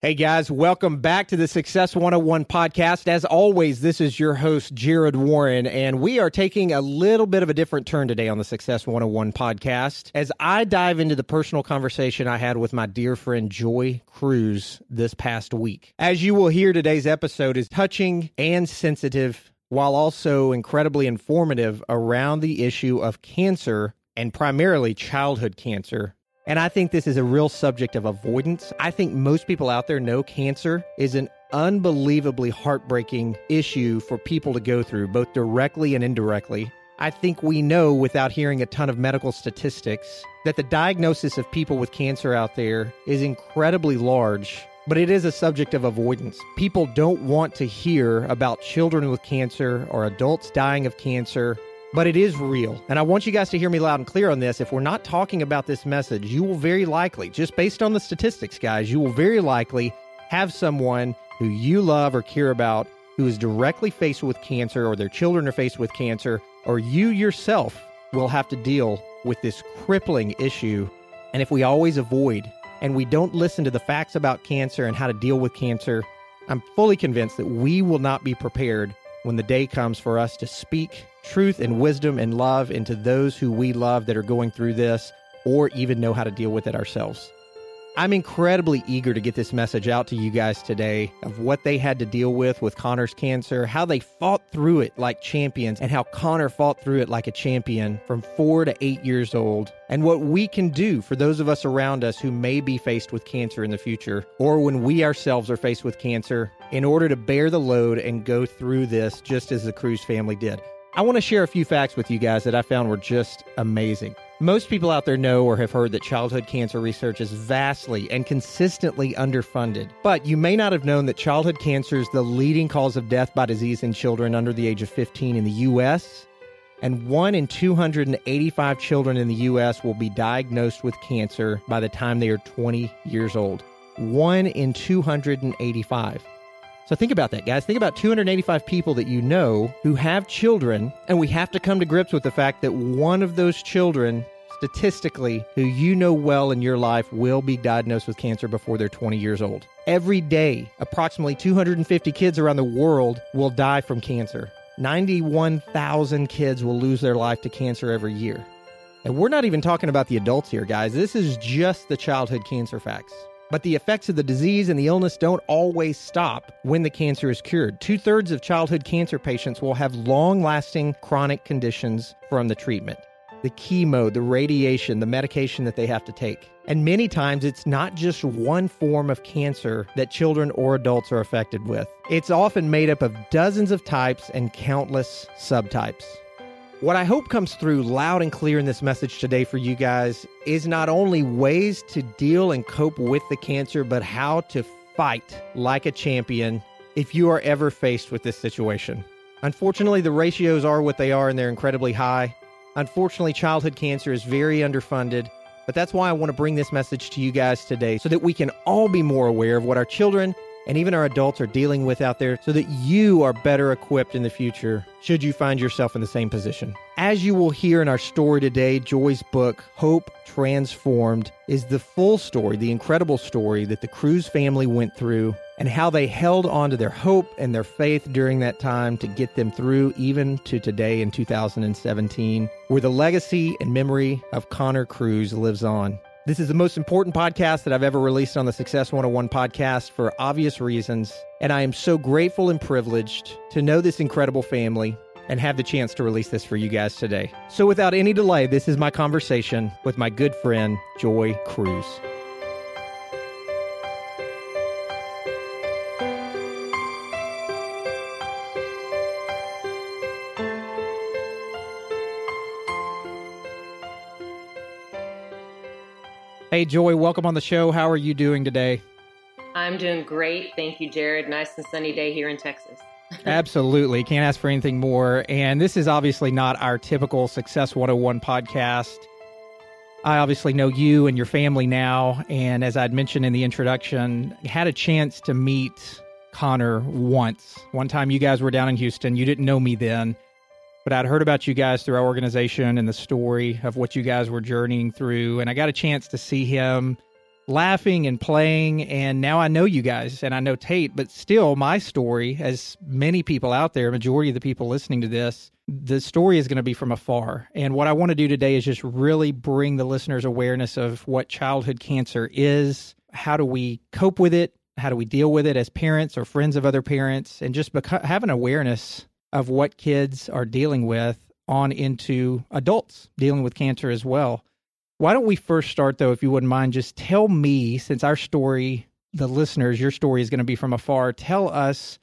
Hey guys, welcome back to the Success 101 podcast. As always, this is your host, Jared Warren, and we are taking a little bit of a different turn today on the Success 101 podcast as I dive into the personal conversation I had with my dear friend Joy Cruse this past week. As you will hear, today's episode is touching and sensitive while also incredibly informative around the issue of cancer and primarily childhood cancer and I think this is a real subject of avoidance. I think most people out there know cancer is an unbelievably heartbreaking issue for people to go through, both directly and indirectly. I think we know without hearing a ton of medical statistics that the diagnosis of people with cancer out there is incredibly large, but it is a subject of avoidance. People don't want to hear about children with cancer or adults dying of cancer but it is real. And I want you guys to hear me loud and clear on this. If we're not talking about this message, you will very likely, just based on the statistics, guys, you will very likely have someone who you love or care about who is directly faced with cancer, or their children are faced with cancer, or you yourself will have to deal with this crippling issue. And if we always avoid and we don't listen to the facts about cancer and how to deal with cancer, I'm fully convinced that we will not be prepared when the day comes for us to speak truth and wisdom and love into those who we love that are going through this or even know how to deal with it ourselves. I'm incredibly eager to get this message out to you guys today of what they had to deal with with Connor's cancer, how they fought through it like champions, and how Connor fought through it like a champion from four to eight years old, and what we can do for those of us around us who may be faced with cancer in the future, or when we ourselves are faced with cancer, in order to bear the load and go through this just as the Cruse family did. I want to share a few facts with you guys that I found were just amazing. Most people out there know or have heard that childhood cancer research is vastly and consistently underfunded. But you may not have known that childhood cancer is the leading cause of death by disease in children under the age of 15 in the U.S. And 1 in 285 children in the U.S. will be diagnosed with cancer by the time they are 20 years old. 1 in 285. So think about that, guys. Think about 285 people that you know who have children, and we have to come to grips with the fact that one of those children, statistically, who you know well in your life, will be diagnosed with cancer before they're 20 years old. Every day, approximately 250 kids around the world will die from cancer. 91,000 kids will lose their life to cancer every year. And we're not even talking about the adults here, guys. This is just the childhood cancer facts. But the effects of the disease and the illness don't always stop when the cancer is cured. Two thirds of childhood cancer patients will have long lasting chronic conditions from the treatment the chemo, the radiation, the medication that they have to take. And many times it's not just one form of cancer that children or adults are affected with. It's often made up of dozens of types and countless subtypes. What I hope comes through loud and clear in this message today for you guys is not only ways to deal and cope with the cancer, but how to fight like a champion if you are ever faced with this situation. Unfortunately, the ratios are what they are and they're incredibly high. Unfortunately, childhood cancer is very underfunded, but that's why I want to bring this message to you guys today so that we can all be more aware of what our children and even our adults are dealing with out there so that you are better equipped in the future should you find yourself in the same position. As you will hear in our story today, Joy's book, Hope Transformed, is the full story, the incredible story that the Cruse family went through and how they held on to their hope and their faith during that time to get them through even to today in 2017, where the legacy and memory of Connor Cruse lives on. This is the most important podcast that I've ever released on the Success 101 podcast for obvious reasons. And I am so grateful and privileged to know this incredible family and have the chance to release this for you guys today. So, without any delay, this is my conversation with my good friend, Joy Cruse. Hey, Joy, welcome on the show. How are you doing today? I'm doing great. Thank you, Jared. Nice and sunny day here in Texas. Absolutely. Can't ask for anything more. And this is obviously not our typical Success 101 podcast. I obviously know you and your family now. And as I'd mentioned in the introduction, had a chance to meet Connor once. One time you guys were down in Houston. You didn't know me then but I'd heard about you guys through our organization and the story of what you guys were journeying through. And I got a chance to see him laughing and playing. And now I know you guys and I know Tate, but still, my story, as many people out there, majority of the people listening to this, the story is going to be from afar. And what I want to do today is just really bring the listeners awareness of what childhood cancer is. How do we cope with it? How do we deal with it as parents or friends of other parents? And just beca- have an awareness of what kids are dealing with on into adults dealing with cancer as well. Why don't we first start, though, if you wouldn't mind, just tell me, since our story, the listeners, your story is going to be from afar, tell us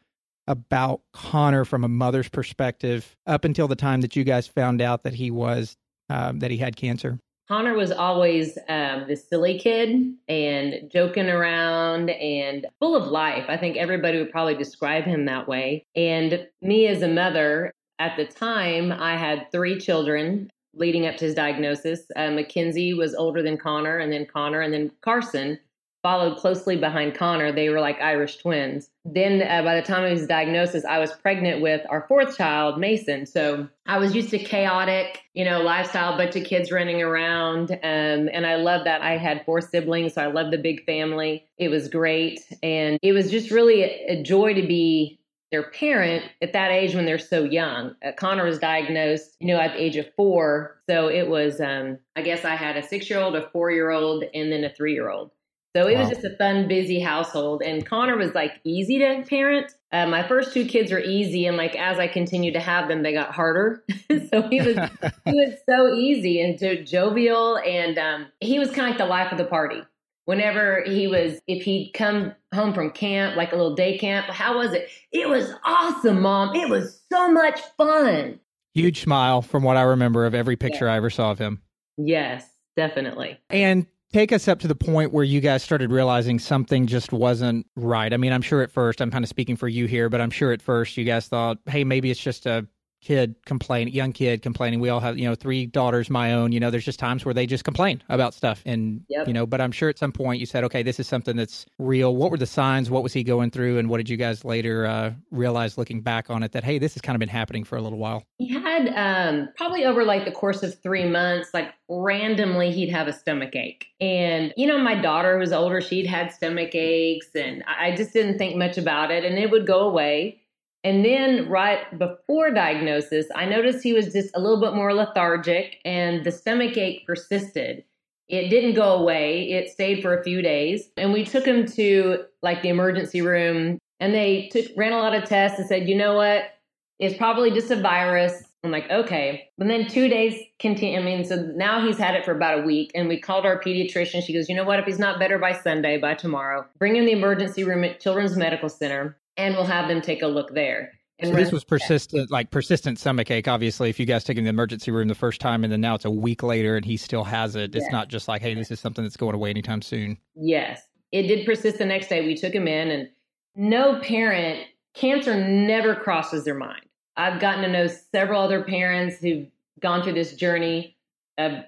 about Connor from a mother's perspective up until the time that you guys found out that he was, um, that he had cancer. Connor was always um, the silly kid and joking around and full of life. I think everybody would probably describe him that way. And me as a mother, at the time, I had three children leading up to his diagnosis. Uh, Mackenzie was older than Connor, and then Connor, and then Carson followed closely behind Connor. They were like Irish twins. Then, uh, by the time of his diagnosis, I was pregnant with our fourth child, Mason. So I was used to chaotic, you know, lifestyle, bunch of kids running around. Um, and I love that I had four siblings. So I love the big family. It was great. And it was just really a, a joy to be their parent at that age when they're so young. Uh, Connor was diagnosed, you know, at the age of four. So it was, um, I guess I had a six year old, a four year old, and then a three year old. So it wow. was just a fun, busy household. And Connor was like easy to parent. Uh, my first two kids were easy, and like as I continued to have them, they got harder. so he was he was so easy and jo- jovial, and um, he was kind of like the life of the party whenever he was if he'd come home from camp like a little day camp how was it it was awesome mom it was so much fun huge smile from what i remember of every picture yeah. i ever saw of him yes definitely and take us up to the point where you guys started realizing something just wasn't right. I mean i'm sure at first i'm kind of speaking for you here but i'm sure at first you guys thought hey maybe it's just a kid complaining, young kid complaining. We all have, you know, three daughters, my own. You know, there's just times where they just complain about stuff, and yep. you know. But I'm sure at some point you said, okay, this is something that's real. What were the signs? What was he going through? And what did you guys later uh, realize, looking back on it, that hey, this has kind of been happening for a little while? He had um, probably over like the course of three months, like randomly he'd have a stomach ache. And, you know, my daughter was older, she'd had stomach aches, and I just didn't think much about it, and it would go away. And then right before diagnosis, I noticed he was just a little bit more lethargic and the stomach ache persisted. It didn't go away. It stayed for a few days. And we took him to like the emergency room and they took ran a lot of tests and said, "You know what? It's probably just a virus." I'm like, "Okay." And then 2 days continue I mean, so now he's had it for about a week and we called our pediatrician. She goes, "You know what? If he's not better by Sunday, by tomorrow, bring him to the emergency room at Children's Medical Center." And we'll have them take a look there. And so this was persistent, like persistent stomach ache. Obviously, if you guys take him to the emergency room the first time, and then now it's a week later, and he still has it, it's not just like, hey, this is something that's going away anytime soon. Yes, it did persist the next day. We took him in, and no parent cancer never crosses their mind. I've gotten to know several other parents who've gone through this journey of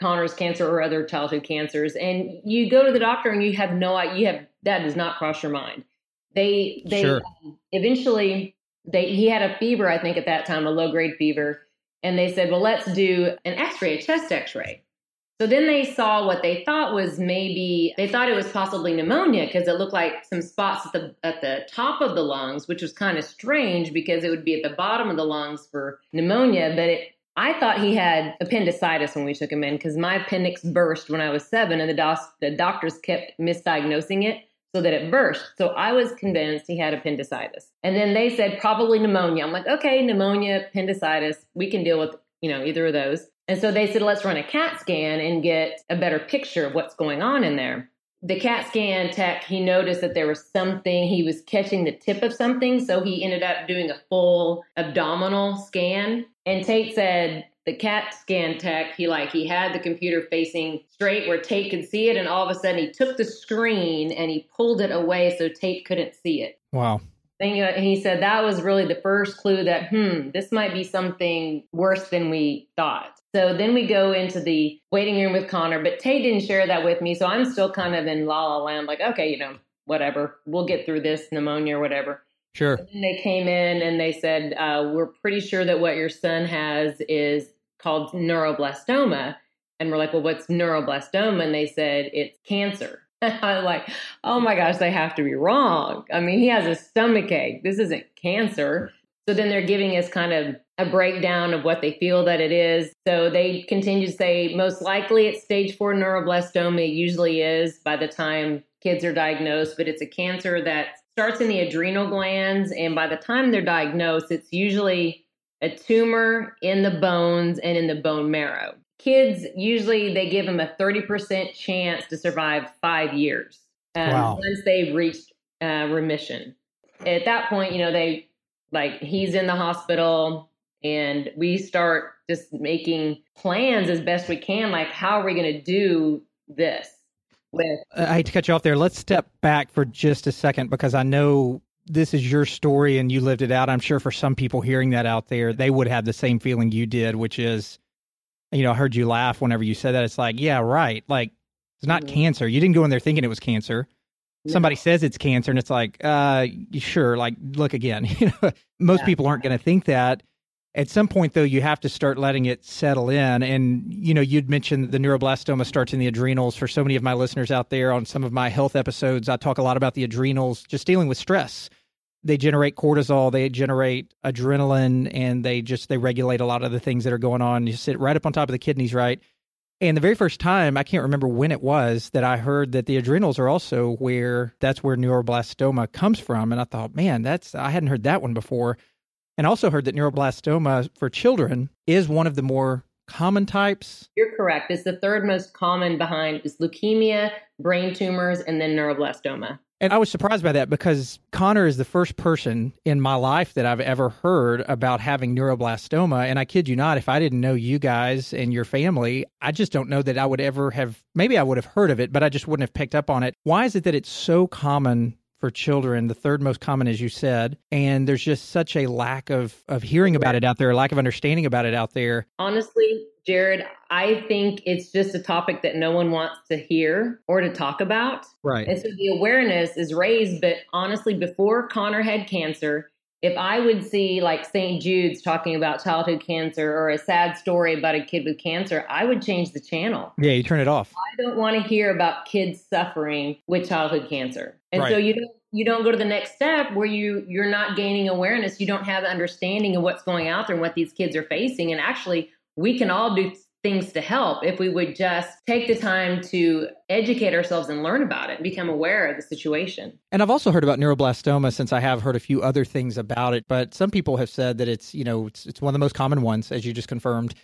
Connor's cancer or other childhood cancers, and you go to the doctor and you have no, you have that does not cross your mind. They they sure. um, eventually they he had a fever I think at that time a low grade fever and they said well let's do an x-ray a chest x-ray. So then they saw what they thought was maybe they thought it was possibly pneumonia because it looked like some spots at the at the top of the lungs, which was kind of strange because it would be at the bottom of the lungs for pneumonia, but it I thought he had appendicitis when we took him in because my appendix burst when I was seven, and the, doc- the doctors kept misdiagnosing it so that it burst. So I was convinced he had appendicitis. And then they said probably pneumonia. I'm like, okay, pneumonia, appendicitis, we can deal with, you know, either of those. And so they said, let's run a CAT scan and get a better picture of what's going on in there. The CAT scan tech, he noticed that there was something, he was catching the tip of something. So he ended up doing a full abdominal scan. And Tate said, the CAT scan tech, he like he had the computer facing straight where Tate could see it, and all of a sudden he took the screen and he pulled it away so Tate couldn't see it. Wow. And he said that was really the first clue that, hmm, this might be something worse than we thought. So then we go into the waiting room with Connor, but Tate didn't share that with me. So I'm still kind of in la la land, like, okay, you know, whatever, we'll get through this pneumonia or whatever. Sure. And they came in and they said, uh, We're pretty sure that what your son has is called neuroblastoma. And we're like, Well, what's neuroblastoma? And they said, It's cancer. I was like, oh my gosh, they have to be wrong. I mean, he has a stomach ache. This isn't cancer. So then they're giving us kind of a breakdown of what they feel that it is. So they continue to say most likely it's stage four neuroblastoma. It usually is by the time kids are diagnosed, but it's a cancer that starts in the adrenal glands. And by the time they're diagnosed, it's usually a tumor in the bones and in the bone marrow. Kids usually they give them a 30% chance to survive five years um, wow. once they've reached uh, remission. At that point, you know, they like he's in the hospital and we start just making plans as best we can like how are we going to do this with i hate to cut you off there. Let's step back for just a second because i know this is your story and you lived it out. I'm sure for some people hearing that out there they would have the same feeling you did which is you know i heard you laugh whenever you said that. It's like yeah right. Like it's not mm-hmm. cancer. You didn't go in there thinking it was cancer. Somebody says it's cancer and it's like uh sure like look again. You know most yeah. people aren't going to think that at some point though you have to start letting it settle in. And you know you'd mentioned the neuroblastoma starts in the adrenals. For so many of my listeners out there on some of my health episodes i talk a lot about the adrenals just dealing with stress. They generate cortisol they generate adrenaline and they just they regulate a lot of the things that are going on. You sit right up on top of the kidneys right? And the very first time, I can't remember when it was that I heard that the adrenals are also where that's where neuroblastoma comes from. And I thought, man, that's, I hadn't heard that one before. And also heard that neuroblastoma for children is one of the more common types. You're correct. It's the third most common behind is leukemia, brain tumors, and then neuroblastoma. And I was surprised by that because Connor is the first person in my life that I've ever heard about having neuroblastoma. And I kid you not, if I didn't know you guys and your family, I just don't know that I would ever have, maybe I would have heard of it, but I just wouldn't have picked up on it. Why is it that it's so common for children, the third most common, as you said, and there's just such a lack of of hearing about it out there, a lack of understanding about it out there. Honestly, Jared, I think it's just a topic that no one wants to hear or to talk about. Right. And so the awareness is raised, but honestly, before Connor had cancer, if I would see like St. Jude's talking about childhood cancer or a sad story about a kid with cancer, I would change the channel. Yeah, you turn it off. I don't want to hear about kids suffering with childhood cancer. And right. so you don't you don't go to the next step where you you're not gaining awareness you don't have understanding of what's going out there and what these kids are facing and actually we can all do things to help if we would just take the time to educate ourselves and learn about it and become aware of the situation. And I've also heard about neuroblastoma since I have heard a few other things about it, but some people have said that it's, you know, it's, it's one of the most common ones as you just confirmed.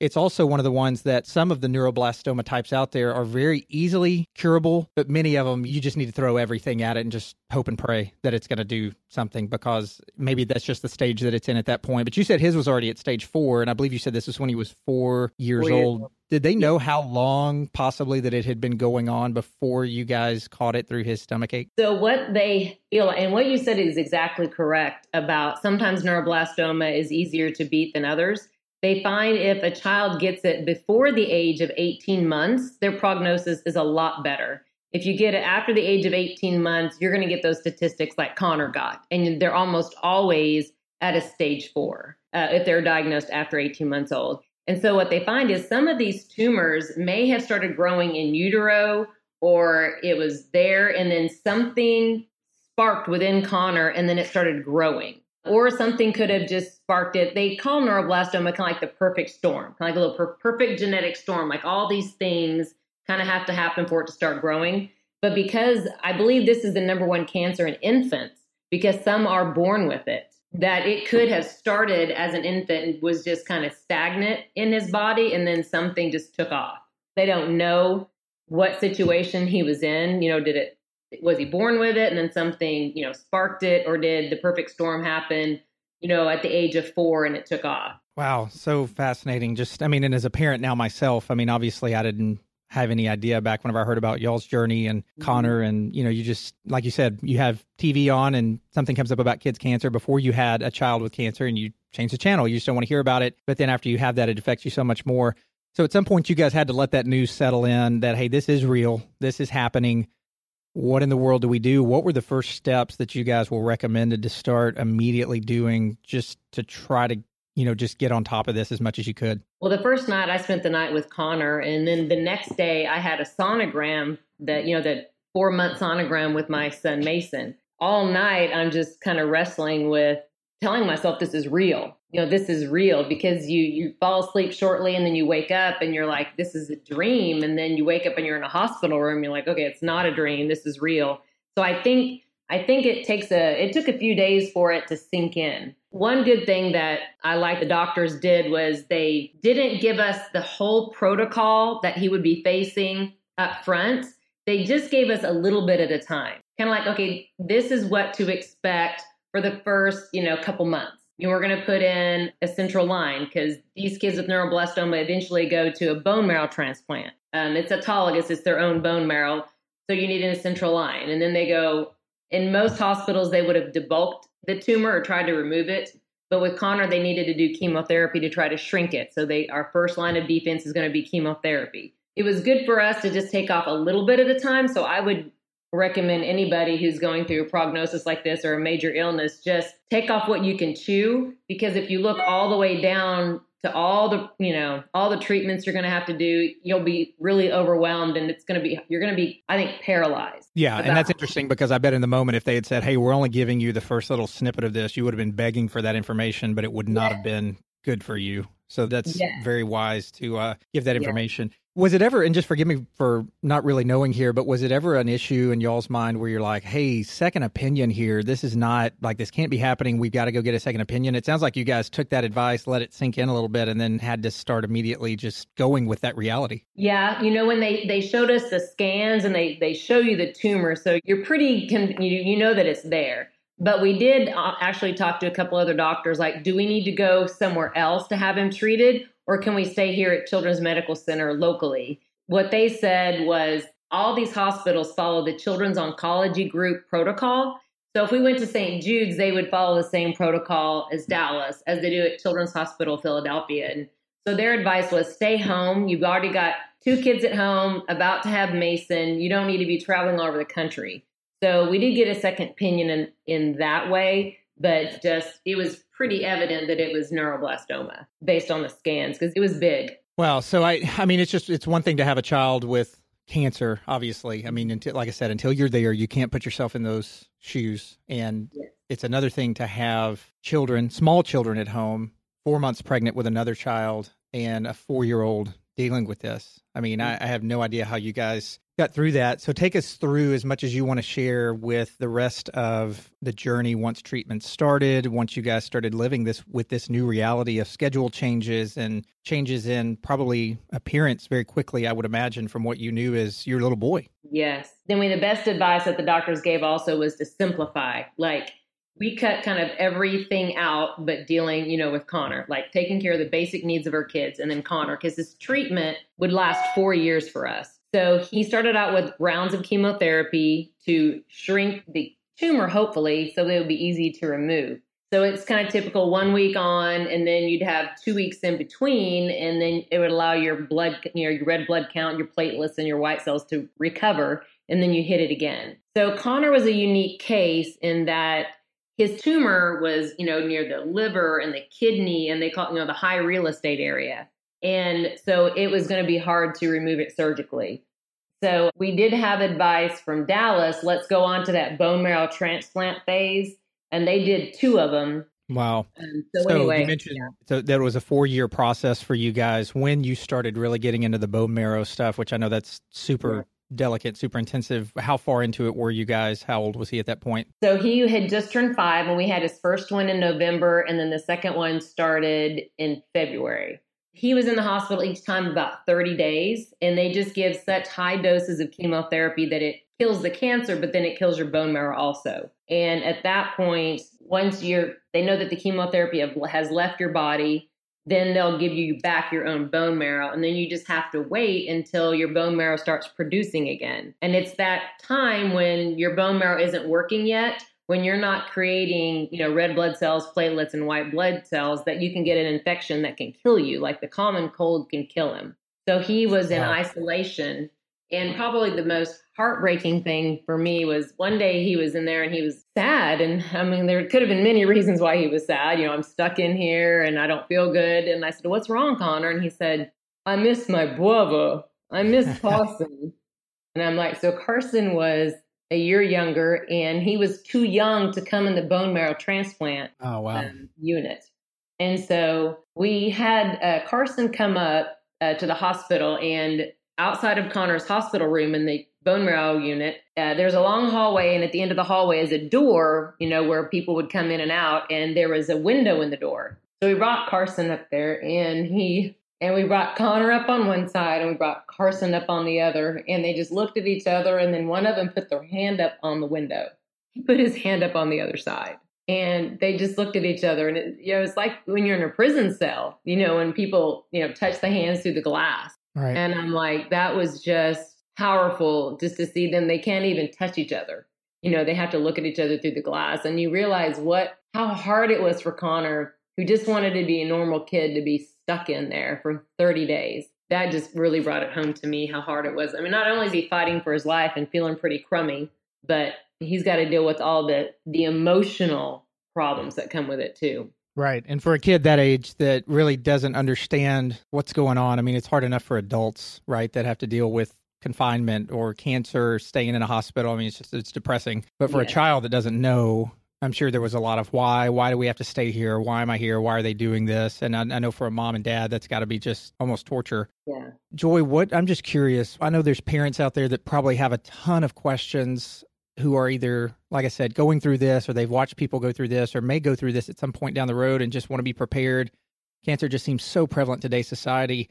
It's also one of the ones that some of the neuroblastoma types out there are very easily curable, but many of them you just need to throw everything at it and just hope and pray that it's going to do something because maybe that's just the stage that it's in at that point. But you said his was already at stage four, and I believe you said this was when he was four years old. Did they know how long possibly that it had been going on before you guys caught it through his stomach ache? So what they feel, and what you said is exactly correct about sometimes neuroblastoma is easier to beat than others they find if a child gets it before the age of 18 months, their prognosis is a lot better. If you get it after the age of 18 months, you're going to get those statistics like Connor got. And they're almost always at a stage four uh, if they're diagnosed after 18 months old. And so what they find is some of these tumors may have started growing in utero or it was there and then something sparked within Connor and then it started growing or something could have just sparked it. They call neuroblastoma kind of like the perfect storm, kind of like a little per- perfect genetic storm. Like all these things kind of have to happen for it to start growing. But because I believe this is the number one cancer in infants, because some are born with it, that it could have started as an infant and was just kind of stagnant in his body, and then something just took off. They don't know what situation he was in. You know, did it was he born with it? And then something you know sparked it or did the perfect storm happen you know at the age of four and it took off? Wow so fascinating. Just i mean and as a parent now myself i mean obviously i didn't have any idea back whenever i heard about y'all's journey and mm-hmm. connor and you know you just like you said you have tv on and something comes up about kids cancer before you had a child with cancer and you change the channel. You just don't want to hear about it. But then after you have that it affects you so much more. So at some point you guys had to let that news settle in that hey this is real. This is happening what in the world do we do? What were the first steps that you guys were recommended to start immediately doing just to try to, you know, just get on top of this as much as you could? Well, the first night I spent the night with Connor, and then the next day I had a sonogram that, you know, that four month sonogram with my son Mason. All night, I'm just kind of wrestling with telling myself this is real. You know, this is real because you you fall asleep shortly and then you wake up and you're like, this is a dream. And then you wake up and you're in a hospital room. You're like, okay, it's not a dream. This is real. So I think I think it takes a it took a few days for it to sink in. One good thing that I like the doctors did was they didn't give us the whole protocol that he would be facing up front. They just gave us a little bit at a time. Kind of like, okay, this is what to expect for the first, you know, couple months. You know, we're going to put in a central line because these kids with neuroblastoma eventually go to a bone marrow transplant. Um, it's autologous; it's their own bone marrow, so you need a central line. And then they go. In most hospitals, they would have debulked the tumor or tried to remove it. But with Connor, they needed to do chemotherapy to try to shrink it. So they our first line of defense is going to be chemotherapy. It was good for us to just take off a little bit at a time. So I would recommend anybody who's going through a prognosis like this or a major illness just take off what you can chew because if you look all the way down to all the you know all the treatments you're going to have to do you'll be really overwhelmed and it's going to be you're going to be i think paralyzed yeah and that's interesting because i bet in the moment if they had said hey we're only giving you the first little snippet of this you would have been begging for that information but it would not yeah. have been good for you so that's yeah. very wise to uh, give that information. Yeah. Was it ever, and just forgive me for not really knowing here, but was it ever an issue in y'all's mind where you're like, hey, second opinion here? This is not like this can't be happening. We've got to go get a second opinion. It sounds like you guys took that advice, let it sink in a little bit, and then had to start immediately just going with that reality. Yeah. You know, when they, they showed us the scans and they, they show you the tumor, so you're pretty, con- you, you know that it's there. But we did uh, actually talk to a couple other doctors like, do we need to go somewhere else to have him treated? Or can we stay here at Children's Medical Center locally? What they said was all these hospitals follow the Children's Oncology Group protocol. So if we went to St. Jude's, they would follow the same protocol as Dallas, as they do at Children's Hospital Philadelphia. And so their advice was stay home. You've already got two kids at home, about to have Mason. You don't need to be traveling all over the country. So we did get a second opinion in, in that way, but just it was pretty evident that it was neuroblastoma based on the scans because it was big. Well, so I I mean it's just it's one thing to have a child with cancer, obviously. I mean, until like I said, until you're there, you can't put yourself in those shoes. And yes. it's another thing to have children, small children at home, four months pregnant with another child and a four year old dealing with this. I mean, I, I, have no idea how you guys got through that. So take us through as much as you want to share with the rest of the journey once treatment started, once you guys started living this with this new reality of schedule changes and changes in probably appearance very quickly, I would imagine, from what you knew as your little boy. Yes. Then we the best advice that the doctors gave also was to simplify. Like we cut kind of everything out but dealing you know with connor like taking care of the basic needs of our kids and then connor because this treatment would last four years for us so he started out with rounds of chemotherapy to shrink the tumor hopefully so it would be easy to remove so it's kind of typical one week on and then you'd have two weeks in between and then it would allow your blood you know your red blood count your platelets and your white cells to recover and then you hit it again so connor was a unique case in that his tumor was, you know, near the liver and the kidney, and they call it, you know, the high real estate area. And so it was going to be hard to remove it surgically. So we did have advice from Dallas let's go on to that bone marrow transplant phase. And they did two of them. Wow. Um, so, so, anyway, you mentioned yeah. so that was a four year process for you guys when you started really getting into the bone marrow stuff, which I know that's super delicate, super intensive. How far into it were you guys? How old was he at that point? So he had just turned five, and we had his first one in November, and then the second one started in February. He was in the hospital each time about 30 days, and they just give such high doses of chemotherapy that it kills the cancer, but then it kills your bone marrow also. And at that point, once you're, they know that the chemotherapy has left your body, then they'll give you back your own bone marrow and then you just have to wait until your bone marrow starts producing again and it's that time when your bone marrow isn't working yet when you're not creating you know red blood cells platelets and white blood cells that you can get an infection that can kill you like the common cold can kill him so he was in isolation and probably the most heartbreaking thing for me was one day he was in there and he was sad. And I mean, there could have been many reasons why he was sad. You know, I'm stuck in here and I don't feel good. And I said, What's wrong, Connor? And he said, I miss my brother. I miss Carson. And I'm like, so Carson was a year younger and he was too young to come in the bone marrow transplant oh, wow. um, unit. And so we had uh, Carson come up uh, to the hospital, and outside of Connor's hospital room in the bone marrow unit, uh, there's a long hallway, and at the end of the hallway is a door, you know, where people would come in and out, and there was a window in the door. So we brought Carson up there, and he and we brought Connor up on one side, and we brought Carson up on the other, and they just looked at each other, and then one of them put their hand up on the window. He put his hand up on the other side. And they just looked at each other. And it, you know it's like when you're in a prison cell you know when people you know touch the hands through the glass. Right. and i'm like that was just powerful just to see them. They can't even touch each other. You know they have to look at each other through the glass. And you realize what how hard it was for connor who just wanted to be a normal kid to be stuck in there for 30 days that just really brought it home to me how hard it was i mean not only is he fighting for his life and feeling pretty crummy but he's got to deal with all the the emotional problems that come with it too. Right. And for a kid that age that really doesn't understand what's going on, I mean, it's hard enough for adults, right, that have to deal with confinement or cancer, staying in a hospital. I mean, it's just it's depressing. But for a child that doesn't know, I'm sure there was a lot of why. Why do we have to stay here? Why am I here? Why are they doing this? And I, I know for a mom and dad, that's got to be just almost torture. Yeah. Joy, what I'm just curious. I know there's parents out there that probably have a ton of questions who are either, like I said, going through this or they've watched people go through this or may go through this at some point down the road and just want to be prepared. Cancer just seems so prevalent today's society.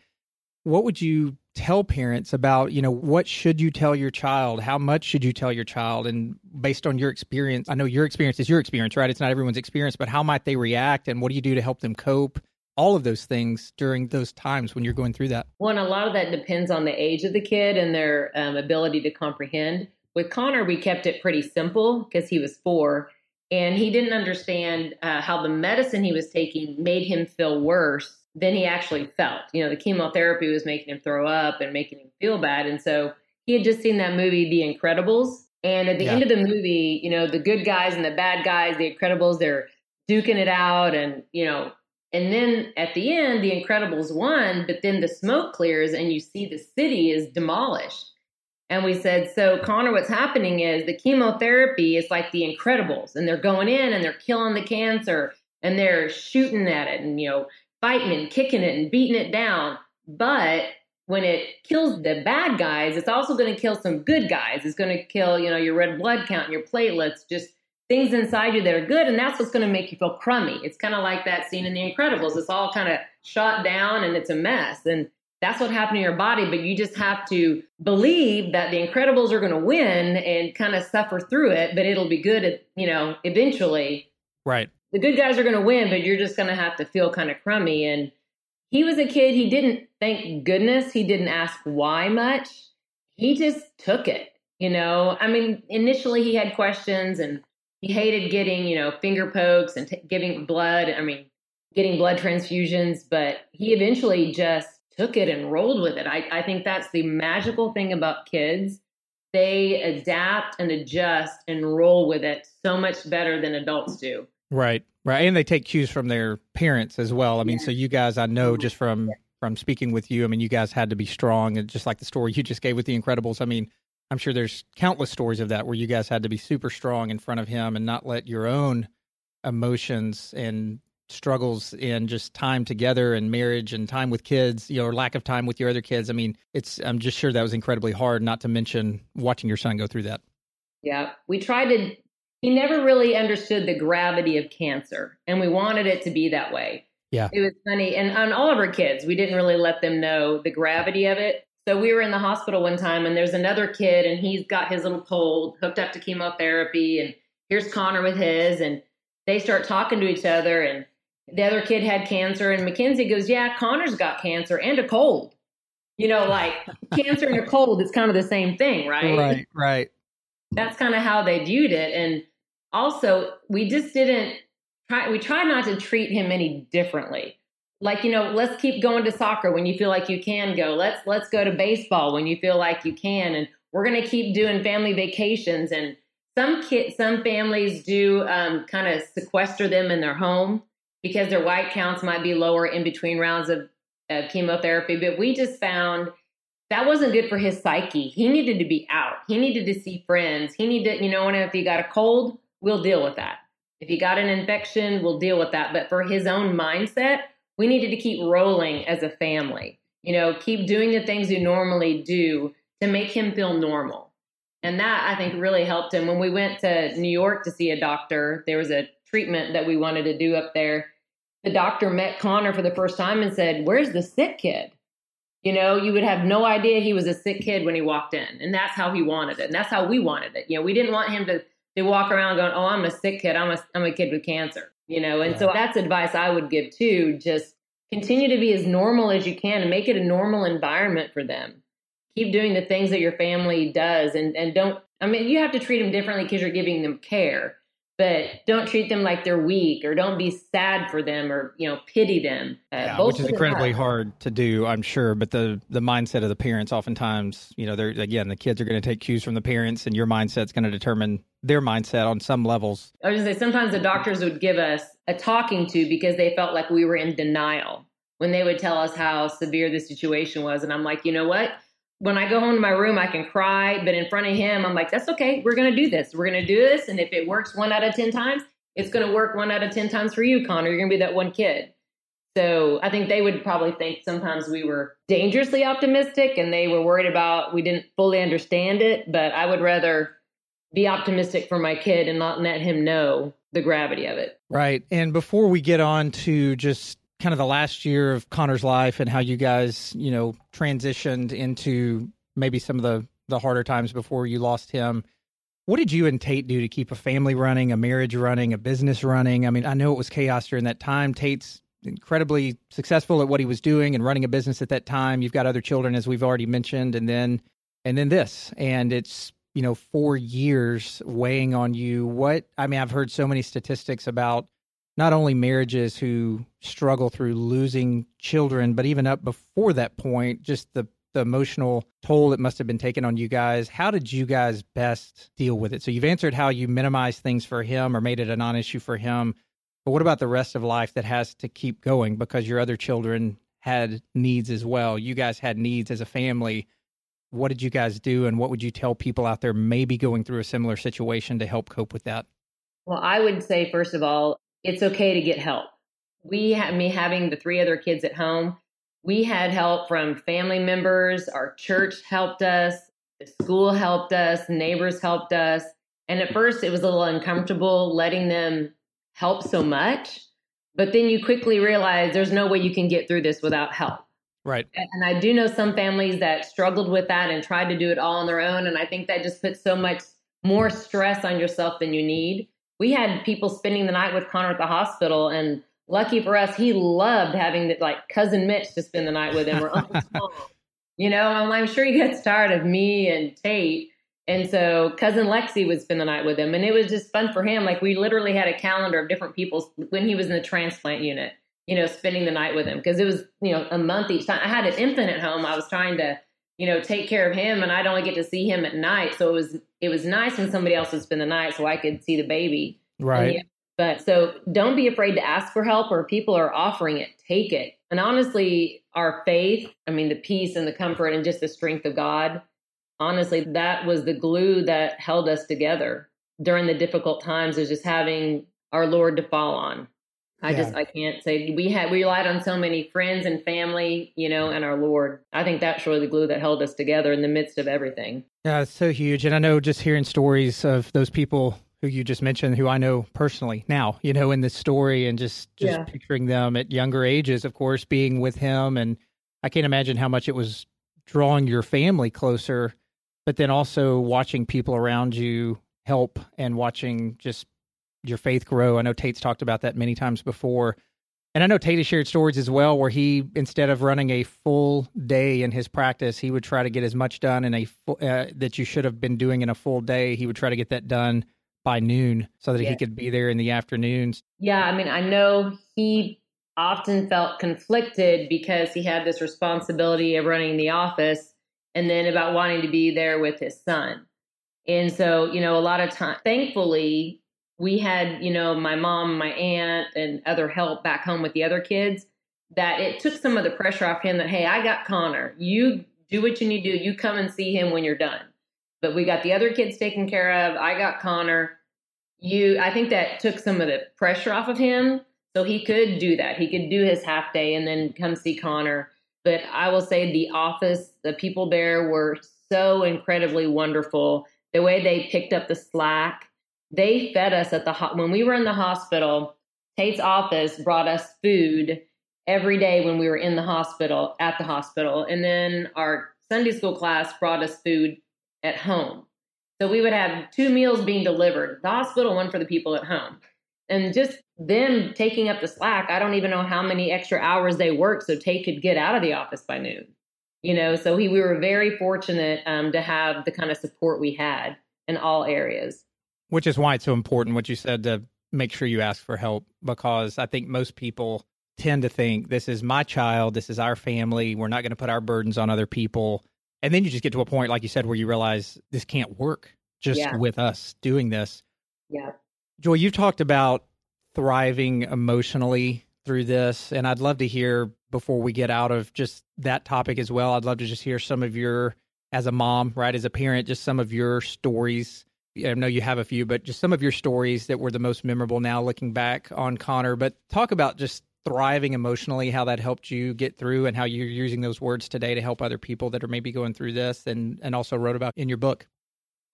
What would you tell parents about, you know, what should you tell your child? How much should you tell your child? And based on your experience, I know your experience is your experience, right? It's not everyone's experience, but how might they react and what do you do to help them cope? all of those things during those times when you're going through that? Well, and a lot of that depends on the age of the kid and their um, ability to comprehend. With Connor, we kept it pretty simple because he was four and he didn't understand uh, how the medicine he was taking made him feel worse than he actually felt. You know, the chemotherapy was making him throw up and making him feel bad. And so he had just seen that movie, The Incredibles. And at the yeah. end of the movie, you know, the good guys and the bad guys, The Incredibles, they're duking it out. And, you know, and then at the end, The Incredibles won, but then the smoke clears and you see the city is demolished. And we said, so Connor, what's happening is the chemotherapy is like the Incredibles, and they're going in and they're killing the cancer and they're shooting at it and, you know, fighting and kicking it and beating it down. But when it kills the bad guys, it's also going to kill some good guys. It's going to kill, you know, your red blood count, your platelets, just things inside you that are good. And that's what's going to make you feel crummy. It's kind of like that scene in The Incredibles. It's all kind of shot down and it's a mess. And that's what happened to your body, but you just have to believe that the Incredibles are going to win and kind of suffer through it, but it'll be good, you know, eventually. Right. The good guys are going to win, but you're just going to have to feel kind of crummy. And he was a kid, he didn't, thank goodness, he didn't ask why much. He just took it, you know. I mean, initially he had questions and he hated getting, you know, finger pokes and t- giving blood. I mean, getting blood transfusions, but he eventually just took it and rolled with it. I, I think that's the magical thing about kids. They adapt and adjust and roll with it so much better than adults do. Right, right, and they take cues from their parents as well. I mean, yeah. so you guys, I know mm-hmm. just from from speaking with you, I mean, you guys had to be strong, and just like the story you just gave with the Incredibles. I mean, I'm sure there's countless stories of that where you guys had to be super strong in front of him and not let your own emotions and struggles in just time together and marriage and time with kids, you know, or lack of time with your other kids. I mean, it's I'm just sure that was incredibly hard, not to mention watching your son go through that. Yeah. We tried to he never really understood the gravity of cancer and we wanted it to be that way. Yeah. It was funny. And on all of our kids, we didn't really let them know the gravity of it. So we were in the hospital one time and there's another kid and he's got his little pole hooked up to chemotherapy and here's Connor with his and they start talking to each other and the other kid had cancer, and Mackenzie goes, Yeah, Connor's got cancer and a cold. You know, like cancer and a cold is kind of the same thing, right? Right, right. That's kind of how they viewed it. And also, we just didn't try, we tried not to treat him any differently. Like, you know, let's keep going to soccer when you feel like you can go. Let's let's go to baseball when you feel like you can. And we're gonna keep doing family vacations and some kids, some families do um, kind of sequester them in their home because their white counts might be lower in between rounds of, of chemotherapy. But we just found that wasn't good for his psyche. He needed to be out. He needed to see friends. He needed, you know, and if he got a cold, we'll deal with that. If he got an infection, we'll deal with that. But for his own mindset, we needed to keep rolling as a family. You know, keep doing the things you normally do to make him feel normal. And that I think really helped him. When we went to New York to see a doctor, there was a treatment that we wanted to do up there. The doctor met Connor for the first time and said, Where's the sick kid? You know, you would have no idea he was a sick kid when he walked in. And that's how he wanted it. And that's how we wanted it. You know, we didn't want him to, to walk around going, Oh, I'm a sick kid. I'm a, I'm a kid with cancer. You know, and yeah. so that's advice I would give too. Just continue to be as normal as you can and make it a normal environment for them. Keep doing the things that your family does and, and don't, I mean, you have to treat them differently because you're giving them care but don't treat them like they're weak or don't be sad for them or you know pity them uh, yeah, which is incredibly hard to do i'm sure but the the mindset of the parents oftentimes you know they're again the kids are going to take cues from the parents and your mindset's going to determine their mindset on some levels i was to say sometimes the doctors would give us a talking to because they felt like we were in denial when they would tell us how severe the situation was and i'm like you know what when I go home to my room, I can cry, but in front of him, I'm like, that's okay. We're to do this. We're to do this. And if it works one out of 10 times, it's to work one out of 10 times for you, Connor. You're to be that one kid. So I think they would probably think sometimes we were dangerously optimistic and they were worried about we didn't fully understand it. But I would rather be optimistic for my kid and not let him know the gravity of it. Right. And before we get on to just kind of the last year of Connor's life and how you guys, you know, transitioned into maybe some of the the harder times before you lost him. What did you and Tate do to keep a family running, a marriage running, a business running? I mean, I know it was chaos during that time. Tate's incredibly successful at what he was doing and running a business at that time. You've got other children as we've already mentioned and then and then this. And it's, you know, 4 years weighing on you. What I mean, I've heard so many statistics about not only marriages who struggle through losing children, but even up before that point, just the the emotional toll that must have been taken on you guys. How did you guys best deal with it? So you've answered how you minimized things for him or made it a non-issue for him. But what about the rest of life that has to keep going because your other children had needs as well? You guys had needs as a family. What did you guys do and what would you tell people out there maybe going through a similar situation to help cope with that? Well, I would say first of all, it's okay to get help. We had me having the three other kids at home. We had help from family members. Our church helped us. The school helped us. Neighbors helped us. And at first, it was a little uncomfortable letting them help so much. But then you quickly realize there's no way you can get through this without help. Right. And I do know some families that struggled with that and tried to do it all on their own. And I think that just puts so much more stress on yourself than you need we had people spending the night with Connor at the hospital, and lucky for us, he loved having the, like cousin Mitch to spend the night with him or Uncle You know, I'm, I'm sure he gets tired of me and Tate. And so cousin Lexi would spend the night with him. And it was just fun for him. Like we literally had a calendar of different people when he was in the transplant unit, you know, spending the night with him. Cause it was, you know, a month each time. I had an infant at home. I was trying to, you know, take care of him and I'd only get to see him at night. So it was it was nice when somebody else would spend the night so I could see the baby. Right. Yeah, but so don't be afraid to ask for help or people are offering it, take it. And honestly, our faith, I mean, the peace and the comfort and just the strength of God, honestly, that was the glue that held us together during the difficult times, is just having our Lord to fall on. I yeah. just I can't say we had we relied on so many friends and family, you know, and our Lord. I think that's really the glue that held us together in the midst of everything. Yeah, it's so huge. And I know just hearing stories of those people who you just mentioned, who I know personally now, you know, in this story, and just just yeah. picturing them at younger ages, of course, being with him, and I can't imagine how much it was drawing your family closer, but then also watching people around you help and watching just your faith grow. I know Tate's talked about that many times before. And I know Tate has shared stories as well where he, instead of running a full day in his practice, he would try to get as much done in a uh, that you should have been doing in a full day. He would try to get that done by noon so that he could be there in the afternoons. Yeah, I mean, I know he often felt conflicted because he had this responsibility of running the office and then about wanting to be there with his son. And so, you know, a lot of time, thankfully, we had, you know, my mom, my aunt, and other help back home with the other kids, that it took some of the pressure off him that, hey, I got Connor. You do what you need to do. You come and see him when you're done. But we got the other kids taken care of. I got Connor. You, I think that took some of the pressure off of him. So he could do that. He could do his half day and then come see Connor. But I will say the office, the people there were so incredibly wonderful. The way they picked up the slack, they fed us at the when we were in the hospital. Tate's office brought us food every day when we were in the hospital at the hospital, and then our Sunday school class brought us food at home. So we would have two meals being delivered: the hospital, one for the people at home, and just them taking up the slack. I don't even know how many extra hours they worked so Tate could get out of the office by noon you know so he we were very fortunate um, to have the kind of support we had in all areas which is why it's so important what you said to make sure you ask for help because i think most people tend to think this is my child this is our family we're not going to put our burdens on other people and then you just get to a point like you said where you realize this can't work just yeah. with us doing this yeah joy you've talked about thriving emotionally through this and i'd love to hear before we get out of just that topic as well. I'd love to just hear some of your, as a mom, right, as a parent, just some of your stories. I know you have a few, but just some of your stories that were the most memorable now looking back on Connor. But talk about just thriving emotionally, how that helped you get through, and how you're using those words today to help other people that are maybe going through this, and and also wrote about in your book.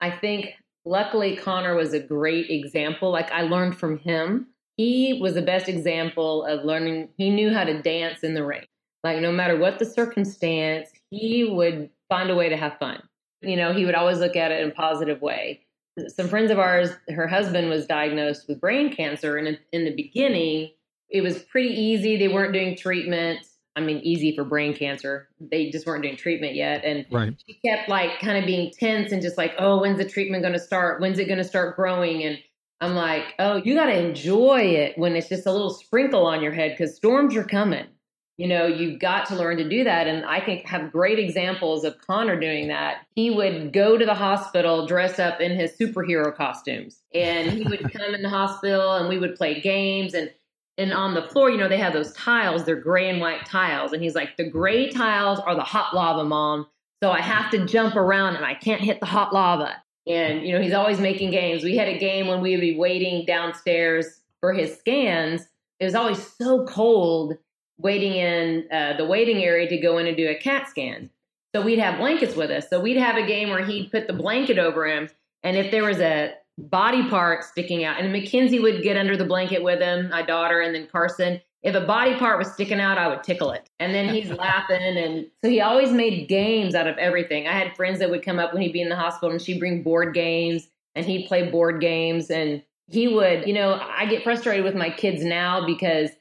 I think luckily Connor was a great example. Like I learned from him he was the best example of learning. He knew how to dance in the rain. Like, no matter what the circumstance, he would find a way to have fun. You know, he would always look at it in a positive way. Some friends of ours, her husband was diagnosed with brain cancer. And in the beginning, it was pretty easy. They weren't doing treatment. I mean, easy for brain cancer. They just weren't doing treatment yet. And right. she kept like kind of being tense and just like, oh, when's the treatment going to start? When's it going to start growing? And I'm like, oh, you got to enjoy it when it's just a little sprinkle on your head because storms are coming. You know, you've got to learn to do that. And I can have great examples of Connor doing that. He would go to the hospital dressed up in his superhero costumes and he would come in the hospital and we would play games and and on the floor, you know, they have those tiles, they're gray and white tiles. And he's like, the gray tiles are the hot lava, mom. So I have to jump around and I can't hit the hot lava. And, you know, he's always making games. We had a game when we would be waiting downstairs for his scans. It was always so cold waiting in uh, the waiting area to go in and do a CAT scan. So we'd have blankets with us. So we'd have a game where he'd put the blanket over him. And if there was a body part sticking out, and Mackenzie would get under the blanket with him, my daughter, and then Carson, if a body part was sticking out, I would tickle it. And then he's laughing. And so he always made games out of everything. I had friends that would come up when he'd be in the hospital and she'd bring board games and he'd play board games. And he would, you know, I get frustrated with my kids now because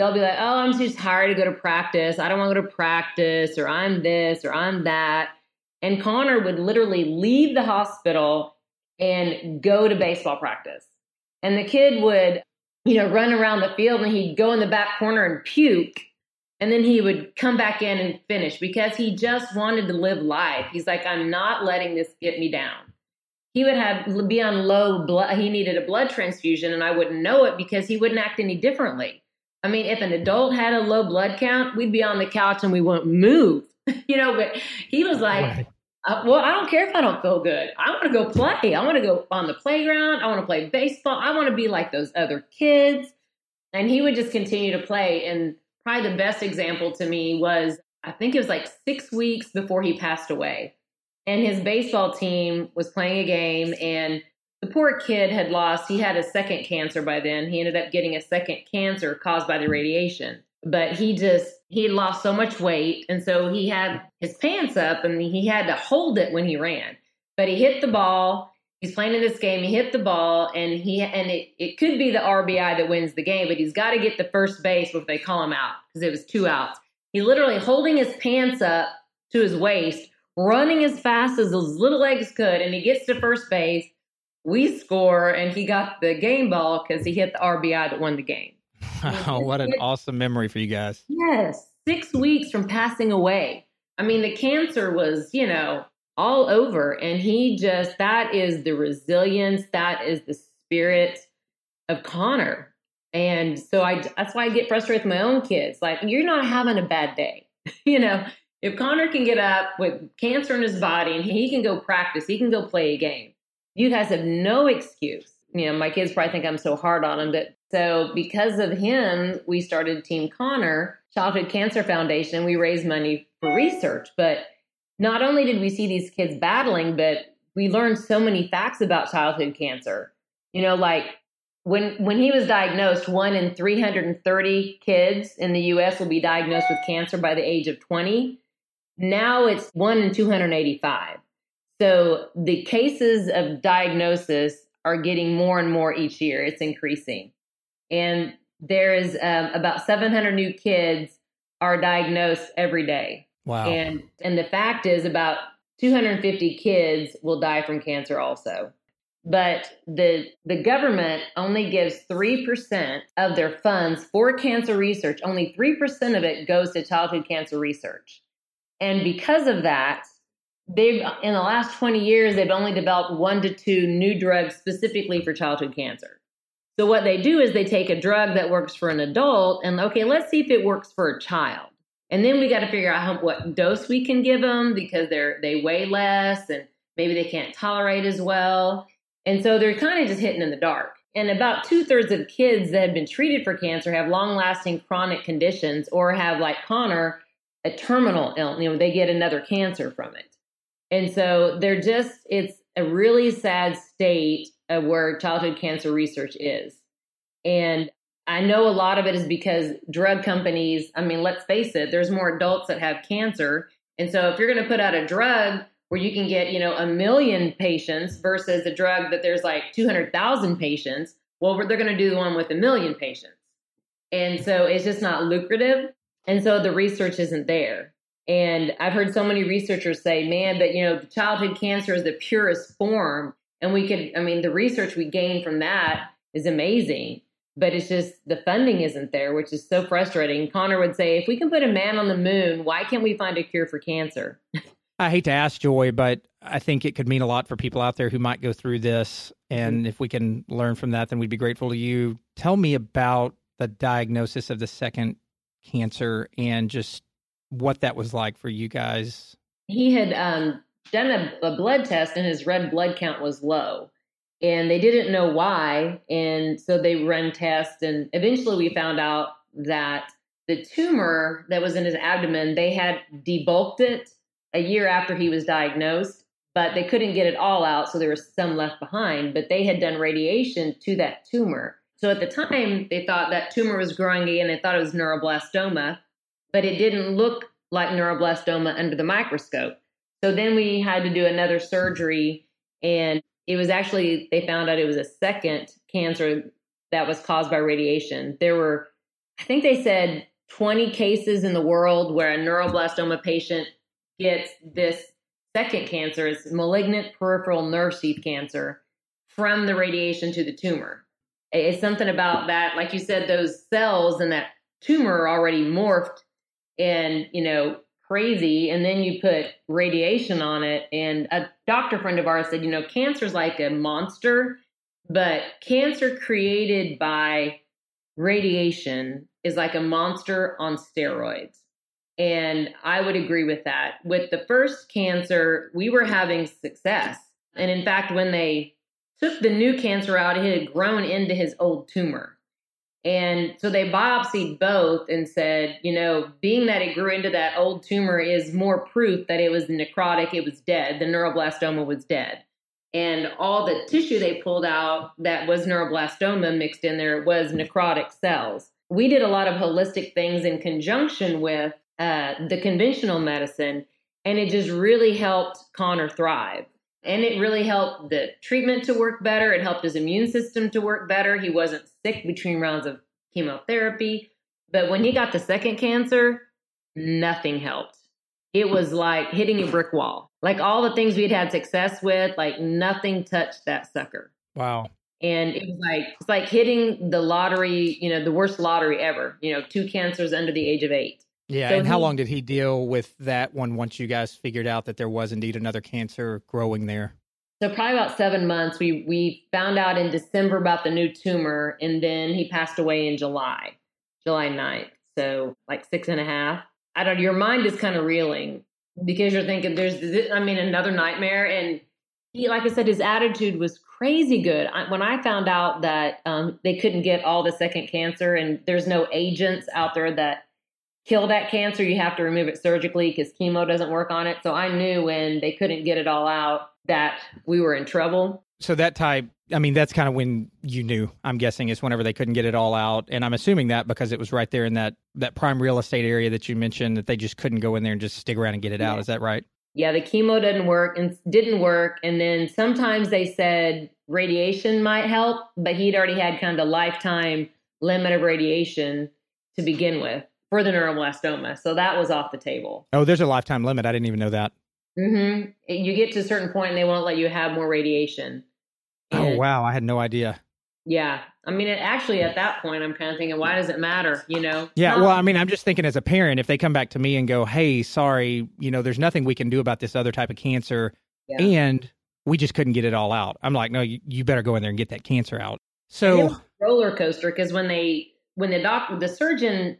they'll be like, oh, I'm too tired to go to practice. I don't want to go to practice, or I'm this, or I'm that. And Connor would literally leave the hospital and go to baseball practice. And the kid would you know, run around the field and he'd go in the back corner and puke. And then he would come back in and finish because he just wanted to live life. He's like, I'm not letting this get me down. He would have be on low blood. He needed a blood transfusion, and I wouldn't know it because he wouldn't act any differently. I mean, if an adult had a low blood count, we'd be on the couch and we wouldn't move, you know. But he was like, right. Uh, well, I don't care if I don't feel good. I want to go play. I want to go on the playground. I want to play baseball. I want to be like those other kids. And he would just continue to play. And probably the best example to me was I think it was like six weeks before he passed away. And his baseball team was playing a game, and the poor kid had lost, he had a second cancer by then. He ended up getting a second cancer caused by the radiation. But he just he lost so much weight and so he had his pants up and he had to hold it when he ran. But he hit the ball he's playing in this game he hit the ball and he and it, it could be the rbi that wins the game but he's got to get the first base before they call him out because it was two outs. He's literally holding his pants up to his waist running as fast as those little legs could and he gets to first base we score and he got the game ball because he hit the rbi that won the game Wow, what an awesome memory for you guys. Yes, six weeks from passing away. I mean, the cancer was, you know, all over. And he just, that is the resilience, that is the spirit of Connor. And so I, that's why I get frustrated with my own kids. Like, you're not having a bad day. you know, if Connor can get up with cancer in his body and he can go practice, he can go play a game, you guys have no excuse. You know, my kids probably think I'm so hard on them, but so because of him, we started Team Connor, Childhood Cancer Foundation, and we raised money for research. But not only did we see these kids battling, but we learned so many facts about childhood cancer. You know, like when when he was diagnosed, one in 330 kids in the US will be diagnosed with cancer by the age of 20. Now it's one in 285. So the cases of diagnosis are getting more and more each year. It's increasing. And there is um, about 700 new kids are diagnosed every day. Wow. And and the fact is about 250 kids will die from cancer also. But the the government only gives 3% of their funds for cancer research. Only 3% of it goes to childhood cancer research. And because of that, they've in the last 20 years they've only developed one to two new drugs specifically for childhood cancer. So what they do is they take a drug that works for an adult and okay, let's see if it works for a child. And then we got to figure out how, what dose we can give them because they're they weigh less and maybe they can't tolerate as well. And so they're kind of just hitting in the dark. And about two thirds of kids that have been treated for cancer have long lasting chronic conditions or have, like Connor, a terminal illness. You know, they get another cancer from it. And so they're just, it's a really sad state of where childhood cancer research is. And I know a lot of it is because drug companies, I mean, let's face it, there's more adults that have cancer. And so if you're going to put out a drug where you can get, you know, a million patients versus a drug that there's like 200,000 patients, well, they're going to do the one with a million patients. And so it's just not lucrative. And so the research isn't there. And I've heard so many researchers say, man, but you know, childhood cancer is the purest form. And we could, I mean, the research we gain from that is amazing but it's just the funding isn't there, which is so frustrating. Connor would say, if we can put a man on the moon, why can't we find a cure for cancer? I hate to ask Joy, but I think it could mean a lot for people out there who might go through this. And mm-hmm. if we can learn from that, then we'd be grateful to you. Tell me about the diagnosis of the second cancer and just what that was like for you guys. He had um, done a, a blood test and his red blood count was low and they didn't know why. And so they ran tests, and eventually we found out that the tumor that was in his abdomen, they had debulked it a year after he was diagnosed, but they couldn't get it all out. So there was some left behind, but they had done radiation to that tumor. So at the time, they thought that tumor was growing again. They thought it was neuroblastoma, but it didn't look like neuroblastoma under the microscope. So then we had to do another surgery and it was actually they found out it was a second cancer that was caused by radiation. There were, I think they said 20 cases in the world where a neuroblastoma patient gets this second cancer, it's malignant peripheral nerve sheath cancer from the radiation to the tumor. It's something about that, like you said, those cells and that tumor are already morphed and, you know, crazy and then you put radiation on it and a doctor friend of ours said you know cancer is like a monster but cancer created by radiation is like a monster on steroids. And i would agree with that. With the first cancer we were having success. And in fact when they took the new cancer out it had grown into his old tumor and so they biopsied both and said, you know, being that it grew into that old tumor is more proof that it was necrotic, it was dead, the neuroblastoma was dead. And all the tissue they pulled out that was neuroblastoma mixed in there was necrotic cells. We did a lot of holistic things in conjunction with uh, the conventional medicine, and it just really helped Connor thrive. And it really helped the treatment to work better. It helped his immune system to work better. He wasn't sick between rounds of chemotherapy. But when he got the second cancer, nothing helped. It was like hitting a brick wall. Like all the things we'd had success with, like nothing touched that sucker. Wow. And it was like it's like hitting the lottery, you know, the worst lottery ever. You know, two cancers under the age of eight. Yeah, so and he, how long did he deal with that one once you guys figured out that there was indeed another cancer growing there? So probably about seven months. We we found out in December about the new tumor, and then he passed away in July, July 9th. So like six and a half. I don't. Your mind is kind of reeling because you're thinking there's. This, I mean, another nightmare, and he, like I said, his attitude was crazy good. I, when I found out that um, they couldn't get all the second cancer, and there's no agents out there that kill that cancer, you have to remove it surgically because chemo doesn't work on it. So I knew when they couldn't get it all out that we were in trouble. So that type, I mean, that's kind of when you knew. I'm guessing is whenever they couldn't get it all out, and I'm assuming that because it was right there in that that prime real estate area that you mentioned that they just couldn't go in there and just stick around and get it out. Is that right? Yeah, the chemo didn't work and didn't work, and then sometimes they said radiation might help, but he'd already had kind of the lifetime limit of radiation to begin with for the neuroblastoma, so that was off the table. Oh, there's a lifetime limit. I didn't even know that. Mm-hmm. You get to a certain point, and they won't let you have more radiation. Oh, and, oh wow, I had no idea. Yeah, I mean, it, actually, at that point, I'm kind of thinking, why does it matter? You know? Yeah. well, I mean, I'm just thinking as a parent, if they come back to me and go, "Hey, sorry, you know, there's nothing we can do about this other type of cancer," yeah. and we just couldn't get it all out. I'm like, no, you, you better go in there and get that cancer out. So roller coaster because when they when the doctor the surgeon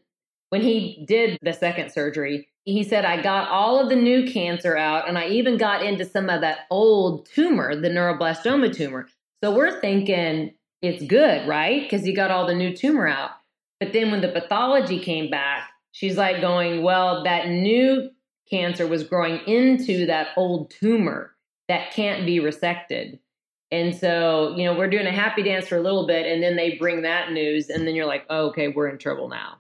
when he did the second surgery, he said, I got all of the new cancer out and I even got into some of that old tumor, the neuroblastoma tumor. So we're thinking it's good, right? Because he got all the new tumor out. But then when the pathology came back, she's like going, Well, that new cancer was growing into that old tumor that can't be resected. And so, you know, we're doing a happy dance for a little bit, and then they bring that news, and then you're like, oh, okay, we're in trouble now.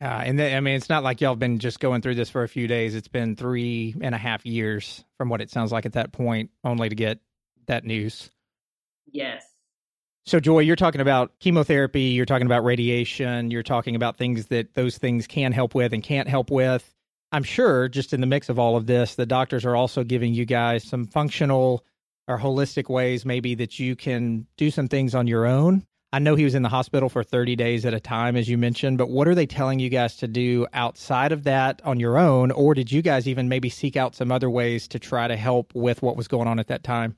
Yeah, and the, I mean, it's not like y'all have been just going through this for a few days. It's been three and a half years, from what it sounds like at that point, only to get that news. Yes. So, Joy, you're talking about chemotherapy, you're talking about radiation, you're talking about things that those things can help with and can't help with. I'm sure, just in the mix of all of this, the doctors are also giving you guys some functional or holistic ways, maybe that you can do some things on your own I know he was in the hospital for 30 days at a time, as you mentioned, but what are they telling you guys to do outside of that on your own? Or did you guys even maybe seek out some other ways to try to help with what was going on at that time?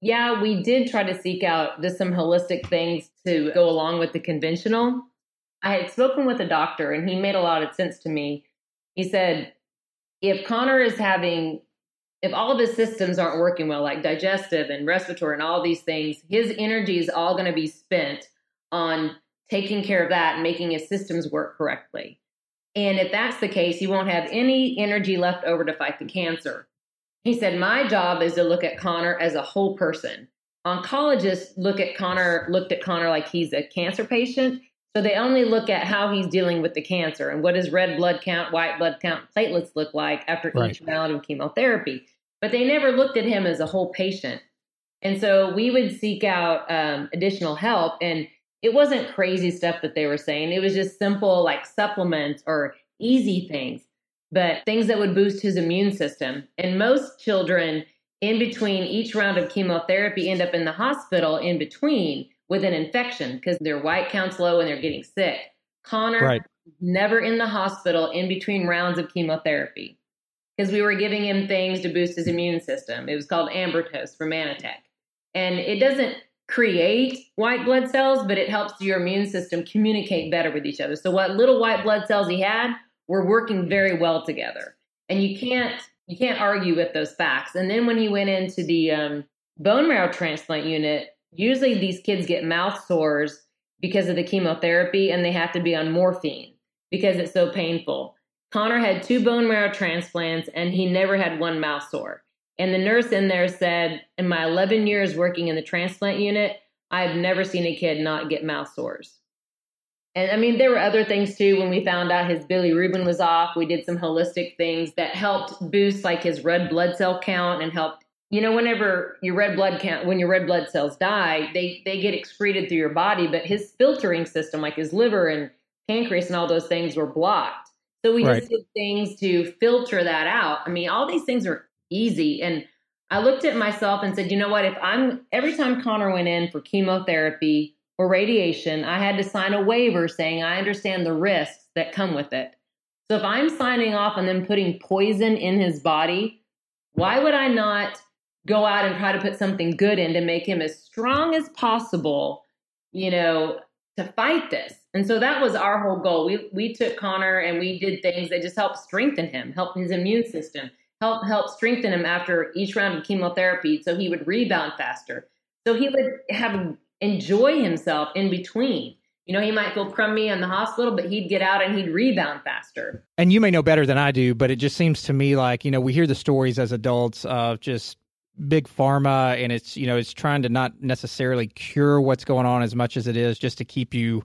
Yeah, we did try to seek out just some holistic things to go along with the conventional. I had spoken with a doctor and he made a lot of sense to me. He said, if Connor is having if all of his systems aren't working well, like digestive and respiratory and all these things, his energy is all going to be spent on taking care of that and making his systems work correctly. And if that's the case, he won't have any energy left over to fight the cancer. He said, My job is to look at Connor as a whole person. Oncologists look at Connor, looked at Connor like he's a cancer patient. So they only look at how he's dealing with the cancer and what his red blood count, white blood count, platelets look like after right. each round of chemotherapy but they never looked at him as a whole patient. And so we would seek out um, additional help. And it wasn't crazy stuff that they were saying, it was just simple like supplements or easy things, but things that would boost his immune system. And most children, in between each round of chemotherapy, end up in the hospital in between with an infection because their white count's low and they're getting sick. Connor, right. never in the hospital in between rounds of chemotherapy because we were giving him things to boost his immune system. It was called Ambrotose from Mannatech. And it doesn't create white blood cells, but it helps your immune system communicate better with each other. So what little white blood cells he had were working very well together. And you can't you can't argue with those facts. And then when he went into the um, bone marrow transplant unit, usually these kids get mouth sores because of the chemotherapy and they have to be on morphine because it's so painful. Connor had two bone marrow transplants and he never had one mouth sore. And the nurse in there said, in my 11 years working in the transplant unit, I've never seen a kid not get mouth sores. And I mean, there were other things too. When we found out his bilirubin was off, we did some holistic things that helped boost like his red blood cell count and helped. You know, whenever your red blood count, when your red blood cells die, they they get excreted through your body, but his filtering system, like his liver and pancreas and all those things, were blocked. So we right. just did things to filter that out. I mean, all these things are easy. And I looked at myself and said, you know what? If I'm every time Connor went in for chemotherapy or radiation, I had to sign a waiver saying I understand the risks that come with it. So if I'm signing off on them putting poison in his body, why would I not go out and try to put something good in to make him as strong as possible, you know, to fight this? And so that was our whole goal. We we took Connor and we did things that just helped strengthen him, help his immune system, help help strengthen him after each round of chemotherapy so he would rebound faster. So he would have enjoy himself in between. You know, he might feel crummy in the hospital, but he'd get out and he'd rebound faster. And you may know better than I do, but it just seems to me like, you know, we hear the stories as adults of just big pharma and it's, you know, it's trying to not necessarily cure what's going on as much as it is just to keep you,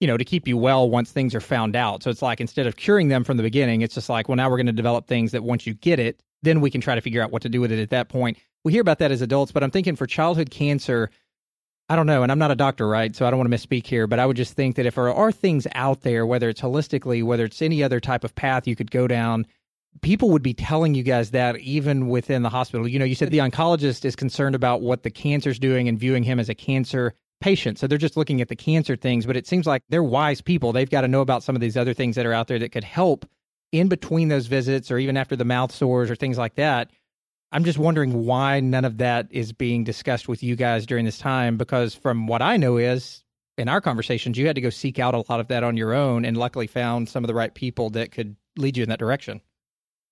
you know, to keep you well once things are found out. So it's like instead of curing them from the beginning, it's just like, well, now we're going to develop things that once you get it, then we can try to figure out what to do with it at that point. We hear about that as adults, but I'm thinking for childhood cancer, I don't know, and I'm not a doctor, right? So I don't want to misspeak here, but I would just think that if there are things out there, whether it's holistically, whether it's any other type of path you could go down, people would be telling you guys that even within the hospital. You know, you said the oncologist is concerned about what the cancer's doing and viewing him as a cancer patient. So they're just looking at the cancer things, but it seems like they're wise people. They've got to know about some of these other things that are out there that could help in between those visits or even after the mouth sores or things like that I'm just wondering why none of that is being discussed with you guys during this time. Because from what I know is in our conversations, you had to go seek out a lot of that on your own, and luckily found some of the right people that could lead you in that direction.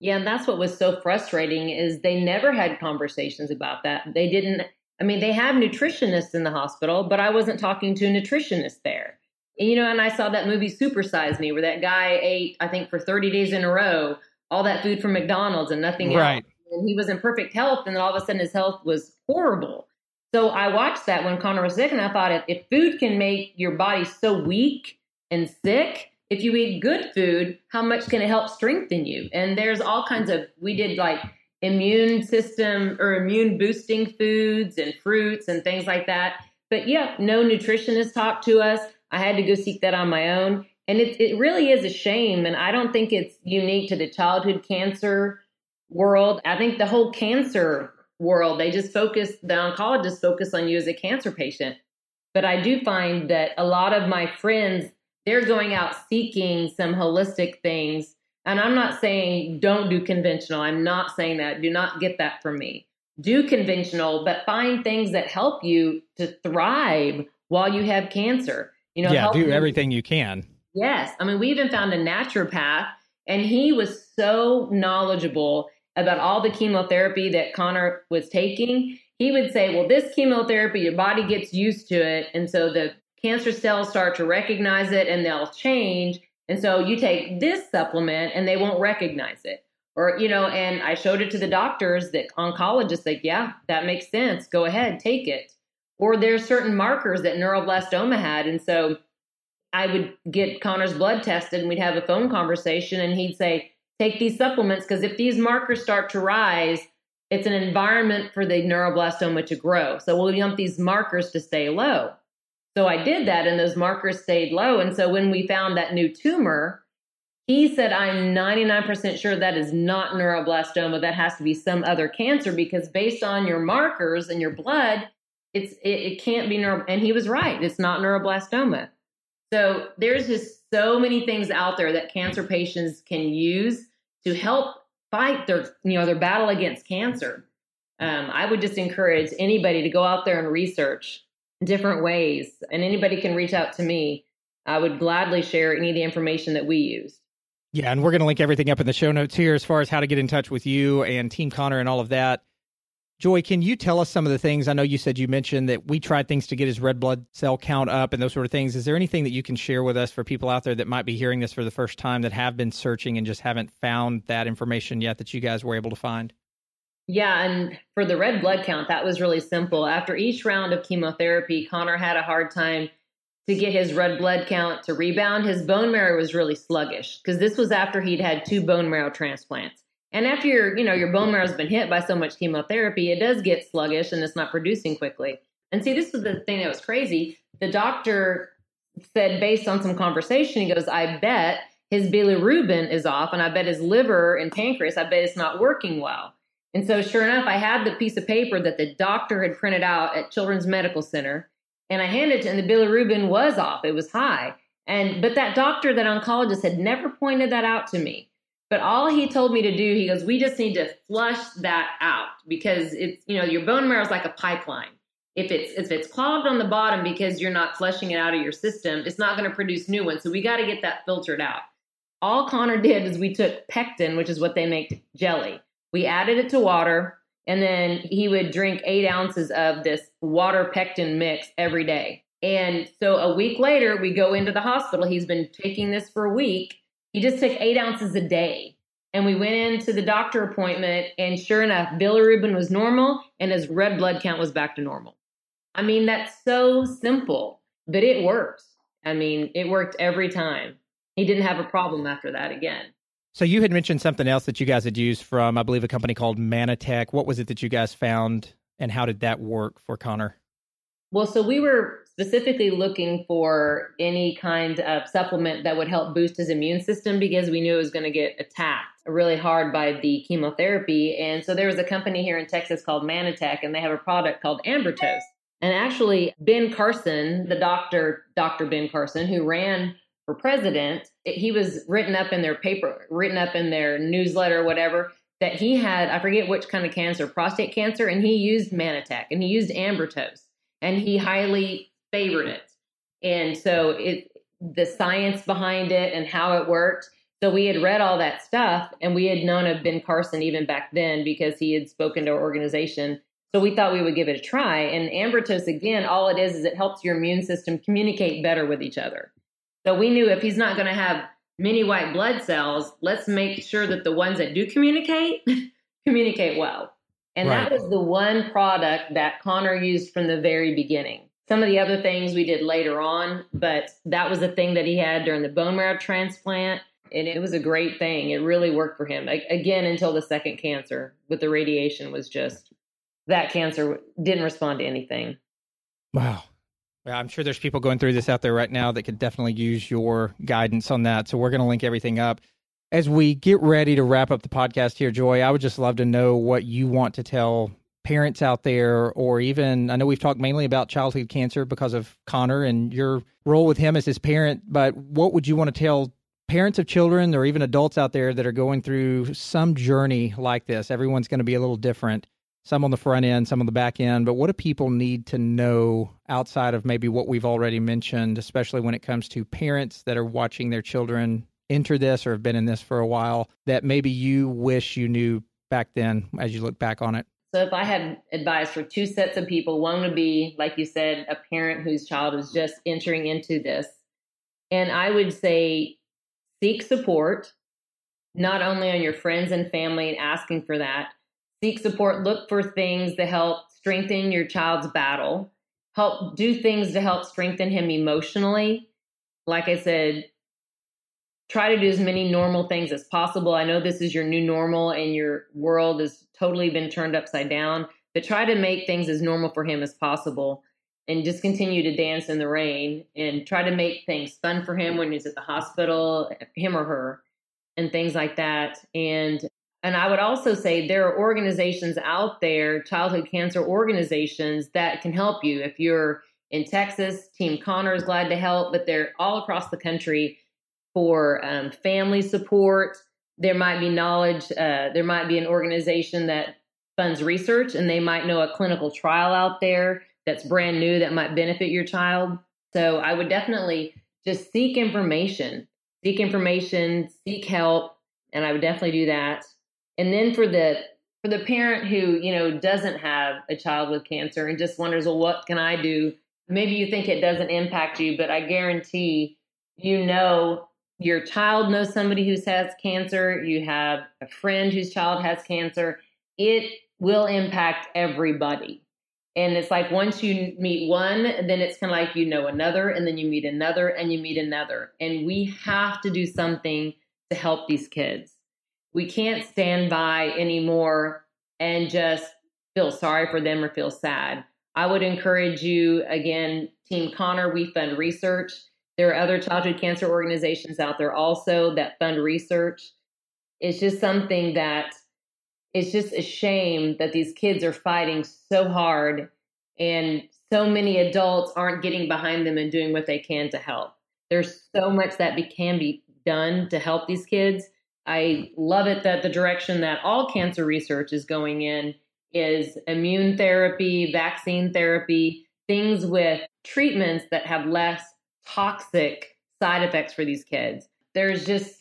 Yeah, and that's what was so frustrating is they never had conversations about that. They didn't. I mean, they have nutritionists in the hospital, but I wasn't talking to a nutritionist there. And, you know, and I saw that movie Supersize Me, where that guy ate, I think, for 30 days in a row, all that food from McDonald's and nothing right. else and he was in perfect health, and then all of a sudden his health was horrible. So I watched that when Connor was sick, and I thought if, if food can make your body so weak and sick, if you eat good food, how much can it help strengthen you? And there's all kinds of we did like immune system or immune boosting foods and fruits and things like that. But yeah, no nutritionist talked to us. I had to go seek that on my own. And it, it really is a shame. And I don't think it's unique to the childhood cancer world. I think the whole cancer world, they just focus, the oncologists focus on you as a cancer patient. But I do find that a lot of my friends, they're going out seeking some holistic things. And I'm not saying don't do conventional. I'm not saying that. Do not get that from me. Do conventional, but find things that help you to thrive while you have cancer. You know, yeah, do everything you can. Yes. I mean, we even found a naturopath and he was so knowledgeable about all the chemotherapy that Connor was taking, he would say, Well, this chemotherapy, your body gets used to it. And so the cancer cells start to recognize it and they'll change. And so you take this supplement and they won't recognize it. Or, you know, and I showed it to the doctors that oncologists, like, yeah, that makes sense. Go ahead, take it. Or there's certain markers that neuroblastoma had. And so I would get Connor's blood tested and we'd have a phone conversation and he'd say, take these supplements because if these markers start to rise, it's an environment for the neuroblastoma to grow. So we'll want these markers to stay low. So I did that and those markers stayed low. And so when we found that new tumor, he said, I'm 99% sure that is not neuroblastoma. That has to be some other cancer because based on your markers and your blood, it's it, it can't be neuro. And he was right. It's not neuroblastoma. So there's just so many things out there that cancer patients can use to help fight their you know their battle against cancer. Um, I would just encourage anybody to go out there and research different ways, and anybody can reach out to me. I would gladly share any of the information that we use. Yeah, and we're going to link everything up in the show notes here as far as how to get in touch with you and Team Connor and all of that. Joy, can you tell us some of the things? I know you said you mentioned that we tried things to get his red blood cell count up and those sort of things. Is there anything that you can share with us for people out there that might be hearing this for the first time that have been searching and just haven't found that information yet that you guys were able to find? Yeah, and for the red blood count, that was really simple. After each round of chemotherapy, Connor had a hard time to get his red blood count to rebound. His bone marrow was really sluggish because this was after he'd had two bone marrow transplants. And after your, you know, your bone marrow's been hit by so much chemotherapy, it does get sluggish and it's not producing quickly. And see, this was the thing that was crazy. The doctor said, based on some conversation, he goes, I bet his bilirubin is off, and I bet his liver and pancreas, I bet it's not working well. And so, sure enough, I had the piece of paper that the doctor had printed out at Children's Medical Center, and I handed it to and the bilirubin was off. It was high. And but that doctor, that oncologist, had never pointed that out to me. But all he told me to do, he goes, we just need to flush that out because it's, you know, your bone marrow is like a pipeline. if it's if it's clogged on the bottom because you're not flushing it out of your system, it's not going to produce new ones. So we got to get that filtered out. All Connor did is we took pectin, which is what they make jelly. We added it to water, and then he would drink eight ounces of this water pectin mix every day. And so a week later, we go into the hospital. He's been taking this for a week. He just took eight ounces a day. And we went into the doctor appointment, and sure enough, bilirubin was normal and his red blood count was back to normal. I mean, that's so simple, but it works. I mean, it worked every time. He didn't have a problem after that again. So you had mentioned something else that you guys had used from, I believe, a company called Mannatech. What was it that you guys found, and how did that work for Connor? Well, so we were specifically looking for any kind of supplement that would help boost his immune system because we knew it was going to get attacked really hard by the chemotherapy. And so there was a company here in Texas called Mannatech, and they have a product called Ambrotose. And actually, Ben Carson, the doctor, Dr. Ben Carson, who ran for president, he was written up in their paper, written up in their newsletter, whatever, that he had, I forget which kind of cancer, prostate cancer, and he used Mannatech and he used Ambrotose and he highly favored it. And so it, the science behind it and how it worked. So we had read all that stuff and we had known of Ben Carson even back then because he had spoken to our organization so we thought we would give it a try. And Ambrotose, again, all it is is it helps your immune system communicate better with each other. So we knew if he's not going to have many white blood cells, let's make sure that the ones that do communicate communicate well. And right. that was the one product that Connor used from the very beginning. Some of the other things we did later on, but that was the thing that he had during the bone marrow transplant. And it was a great thing. It really worked for him. Again, until the second cancer with the radiation was just that cancer didn't respond to anything. Wow. Yeah, I'm sure there's people going through this out there right now that could definitely use your guidance on that. So we're going to link everything up. As we get ready to wrap up the podcast here, Joy, I would just love to know what you want to tell parents out there, or even I know we've talked mainly about childhood cancer because of Connor and your role with him as his parent, but what would you want to tell parents of children or even adults out there that are going through some journey like this? Everyone's going to be a little different some on the front end, some on the back end. But what do people need to know outside of maybe what we've already mentioned, especially when it comes to parents that are watching their children enter this or have been in this for a while that maybe you wish you knew back then as you look back on it? So, if I had advice for two sets of people, one would be, like you said, a parent whose child is just entering into this. And I would say seek support, not only on your friends and family and asking for that, seek support, look for things to help strengthen your child's battle, help do things to help strengthen him emotionally. Like I said, try to do as many normal things as possible. I know this is your new normal and your world has totally been turned upside down, but try to make things as normal for him as possible and just continue to dance in the rain and try to make things fun for him when he's at the hospital, him or her, and things like that. And and I would also say there are organizations out there, childhood cancer organizations that can help you. If you're in Texas, Team Connor is glad to help, but they're all across the country for um, family support. There might be knowledge, uh, there might be an organization that funds research, and they might know a clinical trial out there that's brand new that might benefit your child. So I would definitely just seek information, seek information, seek help, and I would definitely do that and then for the for the parent who you know doesn't have a child with cancer and just wonders well what can i do? Maybe you think it doesn't impact you but i guarantee you know your child knows somebody who has cancer you have a friend whose child has cancer it will impact everybody. And it's like once you meet one then it's kind of like you know another and then you meet another and you meet another. And we have to do something to help these kids we can't stand by anymore and just feel sorry for them or feel sad. I would encourage you, again, Team Connor, we fund research. There are other childhood cancer organizations out there also that fund research. It's just something that it's just a shame that these kids are fighting so hard and so many adults aren't getting behind them and doing what they can to help. There's so much that be, can be done to help these kids I love it that the direction that all cancer research is going in is immune therapy, vaccine therapy, things with treatments that have less toxic side effects for these kids. There's just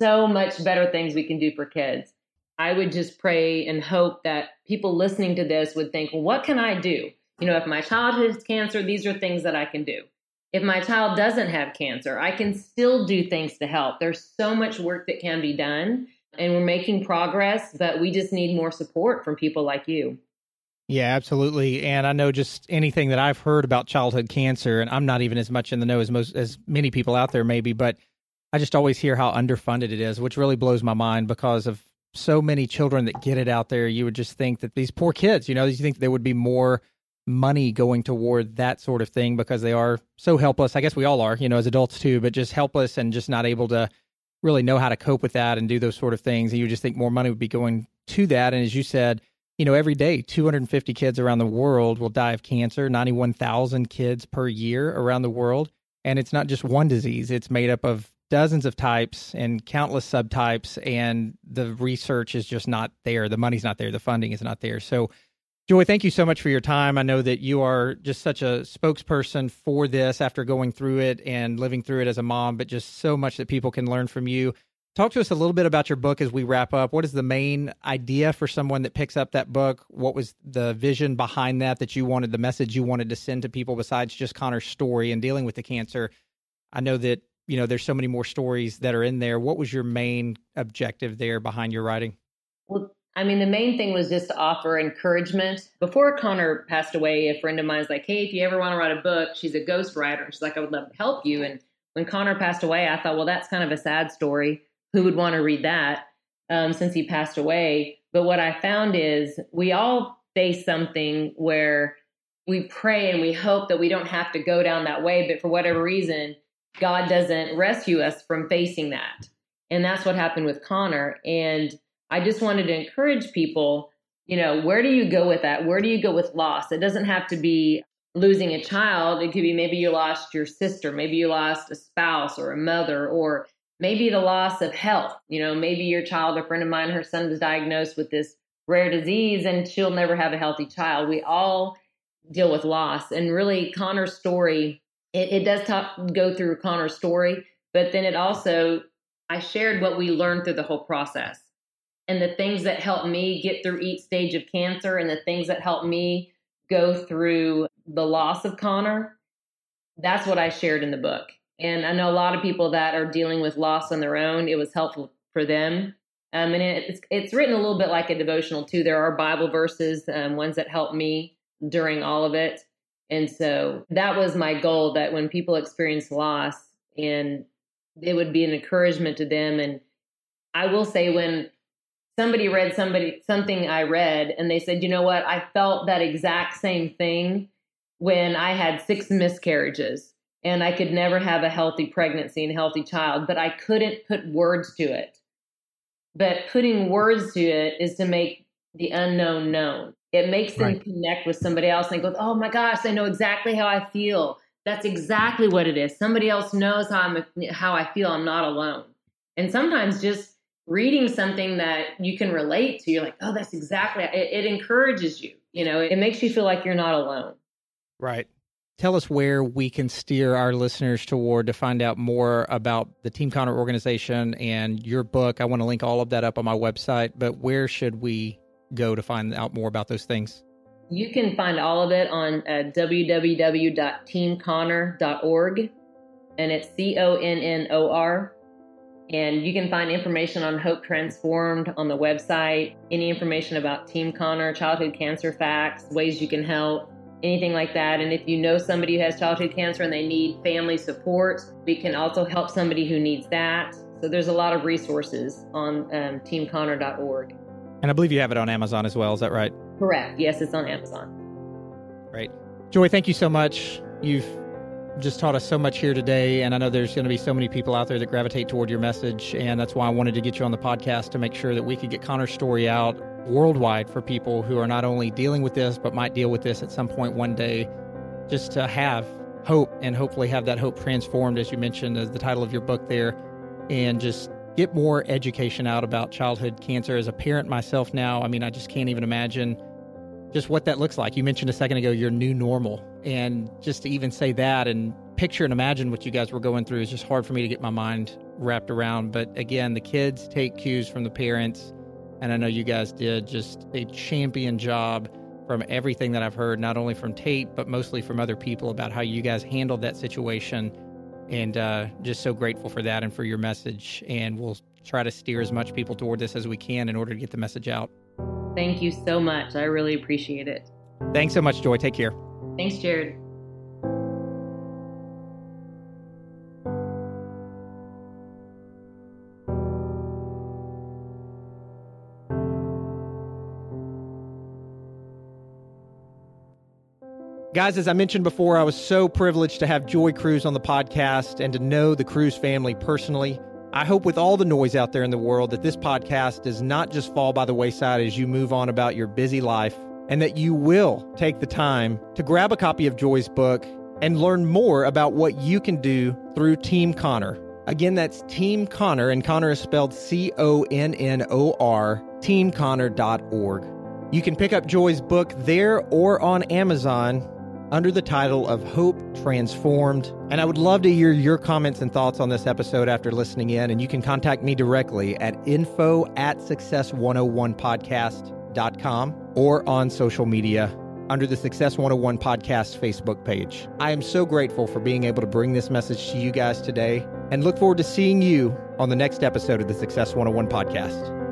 so much better things we can do for kids. I would just pray and hope that people listening to this would think, well, what can I do? You know, if my child has cancer, these are things that I can do. If my child doesn't have cancer, I can still do things to help. There's so much work that can be done, and we're making progress, but we just need more support from people like you. Yeah, absolutely. And I know just anything that I've heard about childhood cancer, and I'm not even as much in the know as most as many people out there maybe, but I just always hear how underfunded it is, which really blows my mind because of so many children that get it out there. You would just think that these poor kids, you know, you think there would be more money going toward that sort of thing because they are so helpless. I guess we all are, you know, as adults too, but just helpless and just not able to really know how to cope with that and do those sort of things. And you just think more money would be going to that. And as you said, you know, every day, 250 kids around the world will die of cancer, 91,000 kids per year around the world. And it's not just one disease, it's made up of dozens of types and countless subtypes. And the research is just not there. The money's not there. The funding is not there. So, Joy, thank you so much for your time. I know that you are just such a spokesperson for this after going through it and living through it as a mom, but just so much that people can learn from you. Talk to us a little bit about your book as we wrap up. What is the main idea for someone that picks up that book? What was the vision behind that that you wanted, the message you wanted to send to people besides just Connor's story and dealing with the cancer? I know that, you know, there's so many more stories that are in there. What was your main objective there behind your writing? Well, I mean, the main thing was just to offer encouragement. Before Connor passed away, a friend of mine was like, Hey, if you ever want to write a book, she's a ghostwriter. And she's like, I would love to help you. And when Connor passed away, I thought, well, that's kind of a sad story who would want to read that um, since he passed away. But what I found is we all face something where we pray and we hope that we don't have to go down that way, but for whatever reason, God doesn't rescue us from facing that. And that's what happened with Connor. And I just wanted to encourage people, you know, where do you go with that? Where do you go with loss? It doesn't have to be losing a child. It could be maybe you lost your sister, maybe you lost a spouse or a mother, or maybe the loss of health. You know, maybe your child, a friend of mine, her son was diagnosed with this rare disease and she'll never have a healthy child. We all deal with loss. And really, Connor's story, it, it does talk, go through Connor's story, but then it also, I shared what we learned through the whole process and the things that helped me get through each stage of cancer and the things that helped me go through the loss of Connor. That's what I shared in the book. And I know a lot of people that are dealing with loss on their own. It was helpful for them. Um, and it's it's written a little bit like a devotional too. There are Bible verses, um, ones that helped me during all of it. And so that was my goal that when people experience loss, and it would be an encouragement to them. And I will say when somebody read somebody something I read and they said, you know what, I felt that exact same thing when I had six miscarriages and I could never have a healthy pregnancy and healthy child, but I couldn't put words to it. But putting words to it is to make the unknown known. It makes them right. connect with somebody else and go, oh my gosh, they know exactly how I feel. That's exactly what it is. Somebody else knows how I'm how I feel. I'm not alone. And sometimes just reading something that you can relate to, you're like, oh, that's exactly. It, it encourages you. You know, it makes you feel like you're not alone. Right tell us where we can steer our listeners toward to find out more about the Team Connor organization and your book. I want to link all of that up on my website, but where should we go to find out more about those things? You can find all of it on uh, www.teamconnor.org, and it's C O N N O R. And you can find information on Hope Transformed on the website, any information about Team Connor, childhood cancer facts, ways you can help anything like that. And if you know somebody who has childhood cancer and they need family support, we can also help somebody who needs that. So there's a lot of resources on um, teamconnor.org. And I believe you have it on Amazon as well. Is that right? Correct. Yes, it's on Amazon. Great. Joy, thank you so much. You've just taught us so much here today. And I know there's going to be so many people out there that gravitate toward your message. And that's why I wanted to get you on the podcast to make sure that we could get Connor's story out worldwide for people who are not only dealing with this, but might deal with this at some point one day, just to have hope and hopefully have that hope transformed, as you mentioned, as the title of your book there, and just get more education out about childhood cancer. As a parent myself now, I mean, I just can't even imagine just what that looks like. You mentioned a second ago your new normal, and just to even say that and picture and imagine what you guys were going through is just hard for me to get my mind wrapped around. But again, the kids take cues from the parents, and I know you guys did just a champion job from everything that I've heard, not only from Tate, but mostly from other people about how you guys handled that situation. And uh, just so grateful for that and for your message. And we'll try to steer as much people toward this as we can in order to get the message out. Thank you so much. I really appreciate it. Thanks so much, Joy. Take care. Thanks, Jared. Guys, as I mentioned before, I was so privileged to have Joy Cruse on the podcast and to know the Cruse family personally. I hope with all the noise out there in the world that this podcast does not just fall by the wayside as you move on about your busy life and that you will take the time to grab a copy of Joy's book and learn more about what you can do through Team Connor. Again, that's Team Connor, and Connor is spelled C O N N O R, teamconnor.org. You can pick up Joy's book there or on Amazon under the title of Hope Transformed. And I would love to hear your comments and thoughts on this episode after listening in. And you can contact me directly at info at success101podcast.com or on social media under the Success 101 Podcast Facebook page. I am so grateful for being able to bring this message to you guys today and look forward to seeing you on the next episode of the Success 101 Podcast.